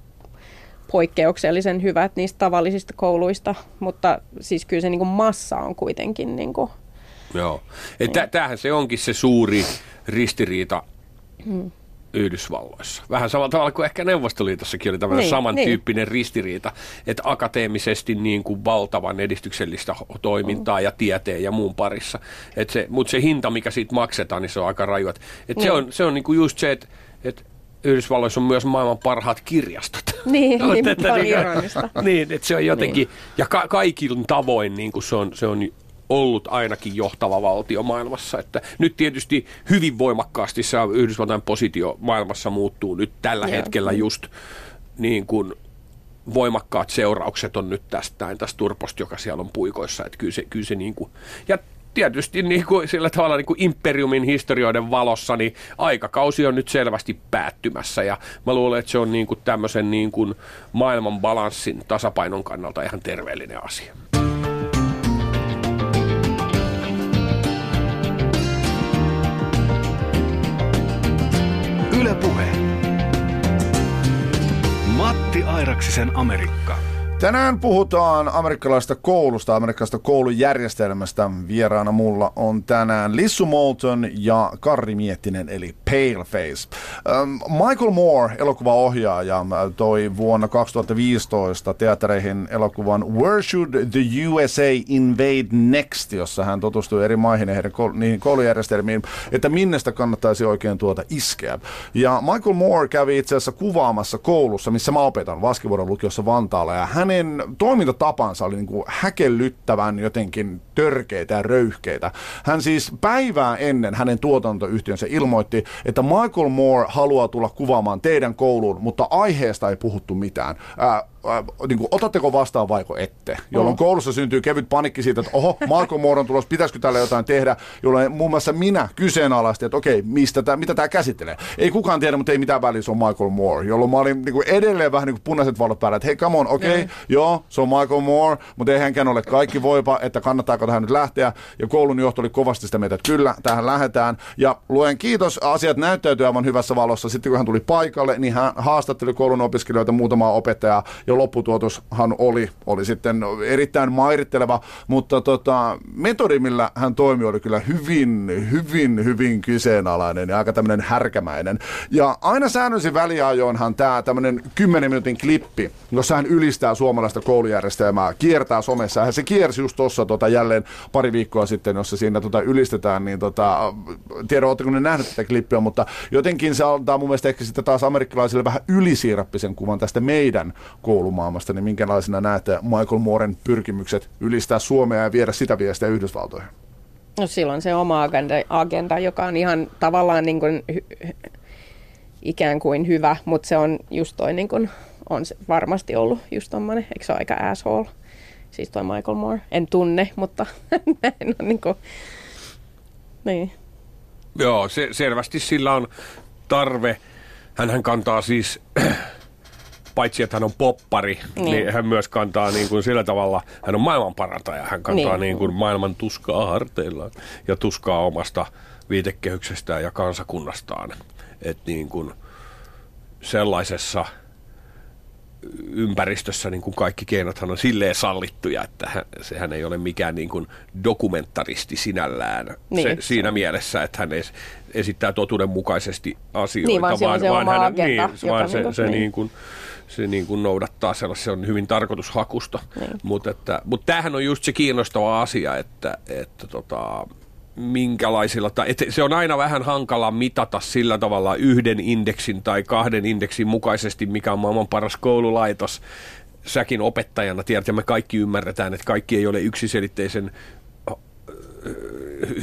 poikkeuksellisen hyvät niistä tavallisista kouluista, mutta siis kyllä se niin kuin massa on kuitenkin niin kuin, Joo. Että tämähän se onkin se suuri ristiriita Yhdysvalloissa. Vähän samalla tavalla kuin ehkä Neuvostoliitossakin oli tämmöinen Niin, samantyyppinen ristiriita, että akateemisesti niin kuin valtavan edistyksellistä toimintaa ja tieteen ja muun parissa. Mutta se hinta, mikä siitä maksetaan, niin se on aika raju. Et, et se Niin. on, se on niin kuin just se, että et Yhdysvalloissa on myös maailman parhaat kirjastot. [laughs] Niin, [laughs] niin että paljon niinku- [laughs] niin, että se on jotenkin, niin. ja ka- kaikilla tavoin niin kuin se, on, se on ollut ainakin johtava valtio maailmassa. Että nyt tietysti hyvin voimakkaasti se Yhdysvaltain positio maailmassa muuttuu nyt tällä Joo. hetkellä just niin kuin voimakkaat seuraukset on nyt tästä, näin tästä turposta, joka siellä on puikoissa. Että kyllä se, kyllä se niin kuin, ja tietysti niin kuin, sillä tavalla niin kuin imperiumin historioiden valossa, niin aikakausi on nyt selvästi päättymässä. Ja mä luulen, että se on niin kuin tämmöisen niin kuin maailman balanssin tasapainon kannalta ihan terveellinen asia. Yle Puhe. Matti Airaksisen Amerikka. Tänään puhutaan amerikkalaisesta koulusta, amerikkalaisesta koulujärjestelmästä. Vieraana mulla on tänään Lissu Moulton ja Karri Miettinen, eli Paleface. Ähm, Michael Moore, elokuvaohjaaja, toi vuonna 2015 teattereihin elokuvan Where Should the USA Invade Next, jossa hän tutustui eri maihin ja heidän niihin koulujärjestelmiin, että minnestä kannattaisi oikein tuota iskeä. Ja Michael Moore kävi itse asiassa kuvaamassa koulussa, missä mä opetan Vaskivuoron lukiossa Vantaalla, ja hänen toimintatapansa oli niin kuin häkellyttävän jotenkin törkeitä ja röyhkeitä. Hän siis päivää ennen hänen tuotantoyhtiönsä ilmoitti, että Michael Moore haluaa tulla kuvaamaan teidän kouluun, mutta aiheesta ei puhuttu mitään. Ää, niin kuin, otatteko vastaan vaiko ette? Jolloin koulussa syntyy kevyt panikki siitä, että oho, Michael Moore on tulossa, pitäisikö tälle jotain tehdä, jolloin muun muassa minä kyseenalaistin, että okei, mistä tää, mitä tämä käsittelee. Ei kukaan tiedä, mutta ei mitään väliä, se on Michael Moore, jolloin mä olin niin kuin edelleen vähän niin kuin punaiset valot päällä, että hei, come on, okei, okay, joo, se on Michael Moore, mutta ei hänkään ole kaikki voipa, että kannattaa katsoa tähän nyt lähteä. Ja koulun johto oli kovasti sitä mieltä, että kyllä, tähän lähdetään. Ja luen kiitos, asiat näyttäytyi aivan hyvässä valossa. Sitten kun hän tuli paikalle, niin hän haastatteli koulun opiskelijoita, muutamaa opettajaa, ja lopputuotoshan oli, oli sitten erittäin mairitteleva, mutta tota, metodi, millä hän toimi, oli kyllä hyvin, hyvin, hyvin kyseenalainen ja aika tämmöinen härkämäinen. Ja aina säännöllisin väliajoinhan tämä tämmöinen 10 minuutin klippi, jossa hän ylistää suomalaista koulujärjestelmää, kiertää somessa. Ja se kiersi just tuossa tota, jälleen pari viikkoa sitten, jossa siinä tota, ylistetään, niin tota, tiedä, oletteko ne nähnyt tätä klippiä, mutta jotenkin se antaa mun mielestä ehkä sitten taas amerikkalaisille vähän ylisiirappisen kuvan tästä meidän koulumaailmasta, niin minkälaisena näette Michael Mooren pyrkimykset ylistää Suomea ja viedä sitä viestiä Yhdysvaltoihin? No silloin se oma agenda, agenda joka on ihan tavallaan niin kuin hy, ikään kuin hyvä, mutta se on just toi niin kuin, on se varmasti ollut just tommonen, eikö se ole aika asshole? Siis toi Michael Moore. En tunne, mutta [laughs] näin on niin kuin, niin. Joo, se, selvästi sillä on tarve. Hänhän kantaa siis, paitsi että hän on poppari, niin, niin hän myös kantaa niin kuin sillä tavalla, hän on maailmanparantaja. Hän kantaa niin. Niin kuin maailman tuskaa harteillaan ja tuskaa omasta viitekehyksestään ja kansakunnastaan. Että niin kuin sellaisessa ympäristössä niin kuin kaikki keinothan on silleen sallittuja, että hän, sehän ei ole mikään niin kuin dokumentaristi sinällään niin, se, siinä mielessä, että hän es, esittää totuudenmukaisesti asioita, niin, vaan, vaan, vaan, hän, agenda, niin, vaan se, se, niin. Niin kuin, se niin kuin noudattaa sellaista, se on hyvin tarkoitushakusta. Niin. Mutta, mutta tämähän on just se kiinnostava asia, että, että tota, minkälaisilla, tai että se on aina vähän hankala mitata sillä tavalla yhden indeksin tai kahden indeksin mukaisesti, mikä on maailman paras koululaitos. Säkin opettajana tiedät, ja me kaikki ymmärretään, että kaikki ei ole yksiselitteisen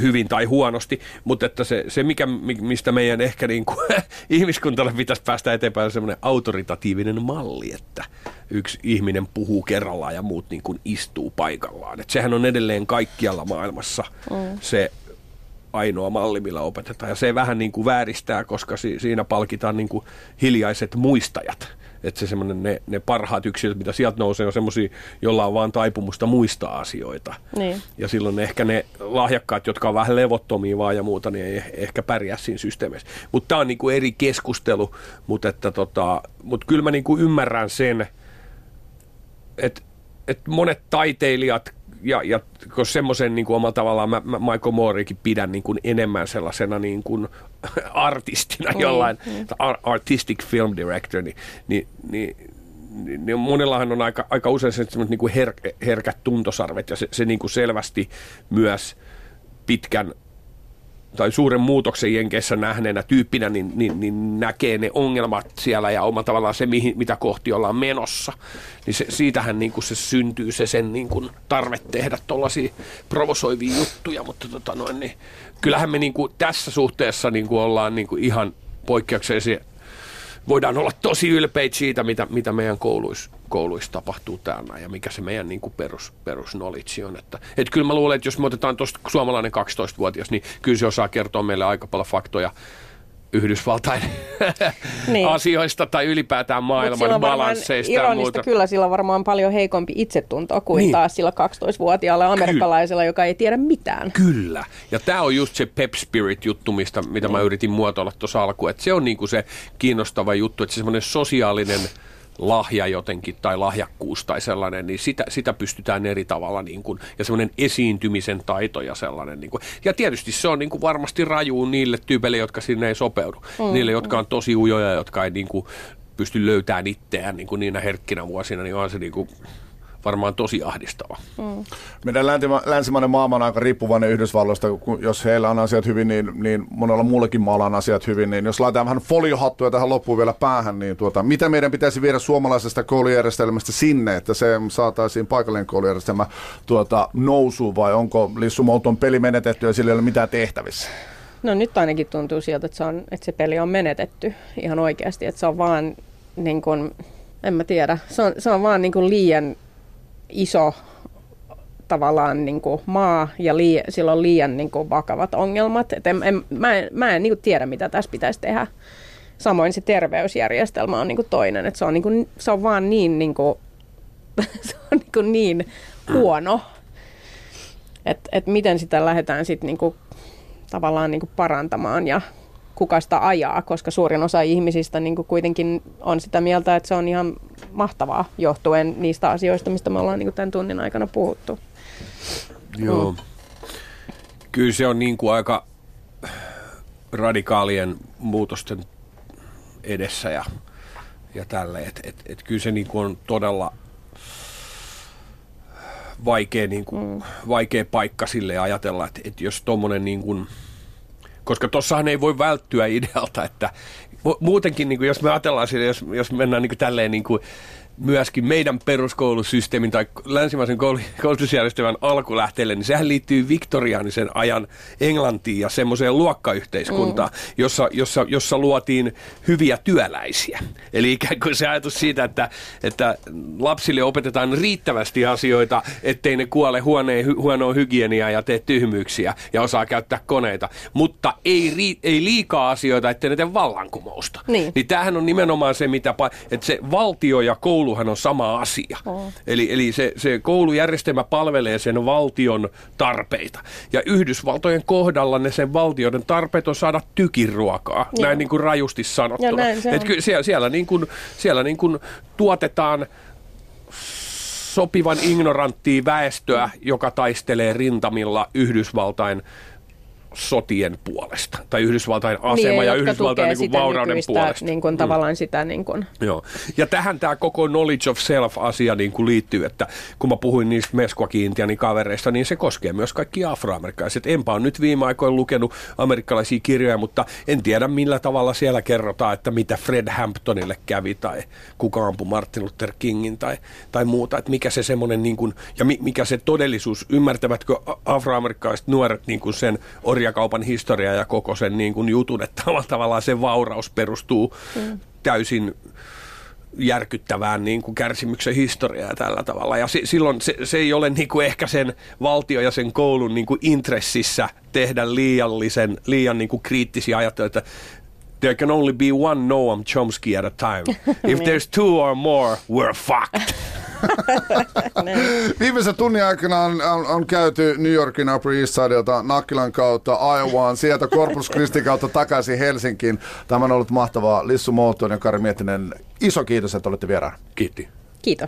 hyvin tai huonosti, mutta että se, se mikä, mistä meidän ehkä niin kuin, [laughs] ihmiskuntalle pitäisi päästä eteenpäin, on semmoinen autoritatiivinen malli, että yksi ihminen puhuu kerrallaan ja muut niin kuin istuu paikallaan. Et sehän on edelleen kaikkialla maailmassa mm. se ainoa malli, millä opetetaan. Ja se vähän niin kuin vääristää, koska si- siinä palkitaan niin kuin hiljaiset muistajat. Että se semmoinen, ne, ne parhaat yksilöt, mitä sieltä nousee, on semmoisia, joilla on vaan taipumusta muistaa asioita. Niin. Ja silloin ehkä ne lahjakkaat, jotka on vähän levottomia vaan ja muuta, niin ei ehkä pärjää siinä systeemissä. Mutta tämä on niin kuin eri keskustelu, mutta että tota, mut kyllä mä niin kuin ymmärrän sen, että että monet taiteilijat ja, ja koska semmoisen niin kuin omalla tavallaan mä, mä Michael Moorekin pidän niin kuin enemmän sellaisena [laughs] niin kuin artistina mm, jollain, mm. artistic film director, niin, niin, niin niin monellahan on aika, aika usein semmoiset niin kuin her, herkät tuntosarvet ja se, se niin kuin selvästi myös pitkän tai suuren muutoksen Jenkeissä nähneenä tyyppinä, niin, niin, niin näkee ne ongelmat siellä ja oma tavallaan se, mihin, mitä kohti ollaan menossa. Niin se, siitähän niin kuin se syntyy se sen niin kuin tarve tehdä tuollaisia provosoivia juttuja, mutta tota noin, niin kyllähän me niin kuin tässä suhteessa niin kuin ollaan niin kuin ihan poikkeuksellisia voidaan olla tosi ylpeitä siitä, mitä, mitä meidän kouluissa, kouluissa tapahtuu täällä ja mikä se meidän niin kuin perus, perus on. Että, et kyllä mä luulen, että jos me otetaan tuosta suomalainen 12-vuotias, niin kyllä se osaa kertoa meille aika paljon faktoja Yhdysvaltain [laughs] niin. asioista tai ylipäätään maailman balansseista ja muuta. Kyllä sillä on varmaan paljon heikompi itsetunto kuin niin. taas sillä 12-vuotiaalla amerikkalaisella, Ky- joka ei tiedä mitään. Kyllä. Ja tämä on just se pep spirit juttu, mistä, mitä niin. mä yritin muotoilla tuossa alkuun. Se on niinku se kiinnostava juttu, että se semmoinen sosiaalinen lahja jotenkin tai lahjakkuus tai sellainen, niin sitä, sitä pystytään eri tavalla niin kuin, ja semmoinen esiintymisen taito ja sellainen. Niin kuin, ja tietysti se on niin kuin varmasti raju niille tyypeille, jotka sinne ei sopeudu. Mm, niille, jotka on tosi ujoja, jotka ei niin kuin, pysty löytämään itseään niin kuin niinä herkkinä vuosina, niin on se niin kuin, varmaan tosi ahdistava. Mm. Meidän länsimainen maailma on aika riippuvainen Yhdysvalloista. Jos heillä on asiat hyvin, niin, niin monella muullakin maalla on asiat hyvin. Niin jos laitetaan vähän foliohattuja tähän loppuun vielä päähän, niin tuota, mitä meidän pitäisi viedä suomalaisesta koulujärjestelmästä sinne, että se saataisiin paikallinen koulujärjestelmä tuota, nousuun vai onko Lissu Mouton peli menetetty ja sillä ei ole mitään tehtävissä? No nyt ainakin tuntuu sieltä, että se, on, että se peli on menetetty ihan oikeasti, että se on vaan niin kuin, en mä tiedä, se on, se on vaan niin kuin liian iso tavallaan niin kuin maa ja lii, sillä on liian niin kuin vakavat ongelmat. Et en, en, mä en, mä en niin kuin tiedä, mitä tässä pitäisi tehdä. Samoin se terveysjärjestelmä on niin kuin toinen. Et se, on niin kuin, se on vaan niin, niin, kuin, [laughs] se on niin, kuin niin huono, että et miten sitä lähdetään sitten niinku, tavallaan niinku parantamaan ja kuka sitä ajaa, koska suurin osa ihmisistä niin kuin kuitenkin on sitä mieltä, että se on ihan mahtavaa johtuen niistä asioista, mistä me ollaan niin kuin tämän tunnin aikana puhuttu. Joo. Mm. Kyllä se on niin kuin aika radikaalien muutosten edessä ja, ja tälle. Et, et, et kyllä se niin kuin on todella vaikea, niin kuin, mm. vaikea paikka sille ajatella, että, että jos tuommoinen niin kuin, koska tuossahan ei voi välttyä idealta, että muutenkin, niin kuin jos me ajatellaan jos, jos mennään niin kuin tälleen niin kuin, myöskin meidän peruskoulusysteemin tai länsimaisen koulutusjärjestelmän alkulähteelle, niin sehän liittyy viktoriaanisen ajan Englantiin ja semmoiseen luokkayhteiskuntaan, mm. jossa, jossa, jossa luotiin hyviä työläisiä. Eli ikään kuin se ajatus siitä, että, että lapsille opetetaan riittävästi asioita, ettei ne kuole huoneen, huonoa hygieniaa ja tee tyhmyyksiä ja osaa käyttää koneita, mutta ei, ei liikaa asioita, ettei ne tee vallankumousta. Niin. niin tämähän on nimenomaan se, mitä, että se valtio ja koulu kouluhan on sama asia. Oh. Eli, eli se, se koulujärjestelmä palvelee sen valtion tarpeita. Ja Yhdysvaltojen kohdalla ne sen valtioiden tarpeet on saada tykiruokaa, Joo. näin niin kuin rajusti sanottuna. Et ky, siellä, siellä, niin kuin, siellä niin kuin tuotetaan sopivan ignoranttia väestöä, joka taistelee rintamilla Yhdysvaltain sotien puolesta, tai Yhdysvaltain asema niin, ja Yhdysvaltain niin kuin vaurauden puolesta. Niin kuin, mm. tavallaan sitä niin kuin. Joo. Ja tähän tämä koko knowledge of self-asia niin kuin liittyy, että kun mä puhuin niistä Mesquakiintianin kavereista, niin se koskee myös kaikki afroamerikkalaiset. Enpä ole nyt viime aikoina lukenut amerikkalaisia kirjoja, mutta en tiedä millä tavalla siellä kerrotaan, että mitä Fred Hamptonille kävi tai kuka ampui Martin Luther Kingin tai, tai muuta, että mikä se semmoinen niin kuin, ja mikä se todellisuus, ymmärtävätkö afroamerikkalaiset nuoret niin kuin sen orja kirjakaupan historia ja koko sen niin kuin jutun, että tavallaan se vauraus perustuu mm. täysin järkyttävään niin kuin kärsimyksen historiaa tällä tavalla. Ja si- silloin se, se ei ole niin kuin ehkä sen valtio ja sen koulun niin kuin intressissä tehdä liiallisen, liian niin kuin kriittisiä ajatteluja, että there can only be one Noam Chomsky at a time. [laughs] If there's two or more, we're fucked. [laughs] [laughs] Viimeisen tunnin aikana on, on, on, käyty New Yorkin Upper East Sideilta Nakkilan kautta Iowaan, sieltä Corpus Christi kautta takaisin Helsinkiin. Tämä on ollut mahtavaa. Lissu Moottoon ja Kari Miettinen, iso kiitos, että olette vieraan. Kiitti. Kiitos.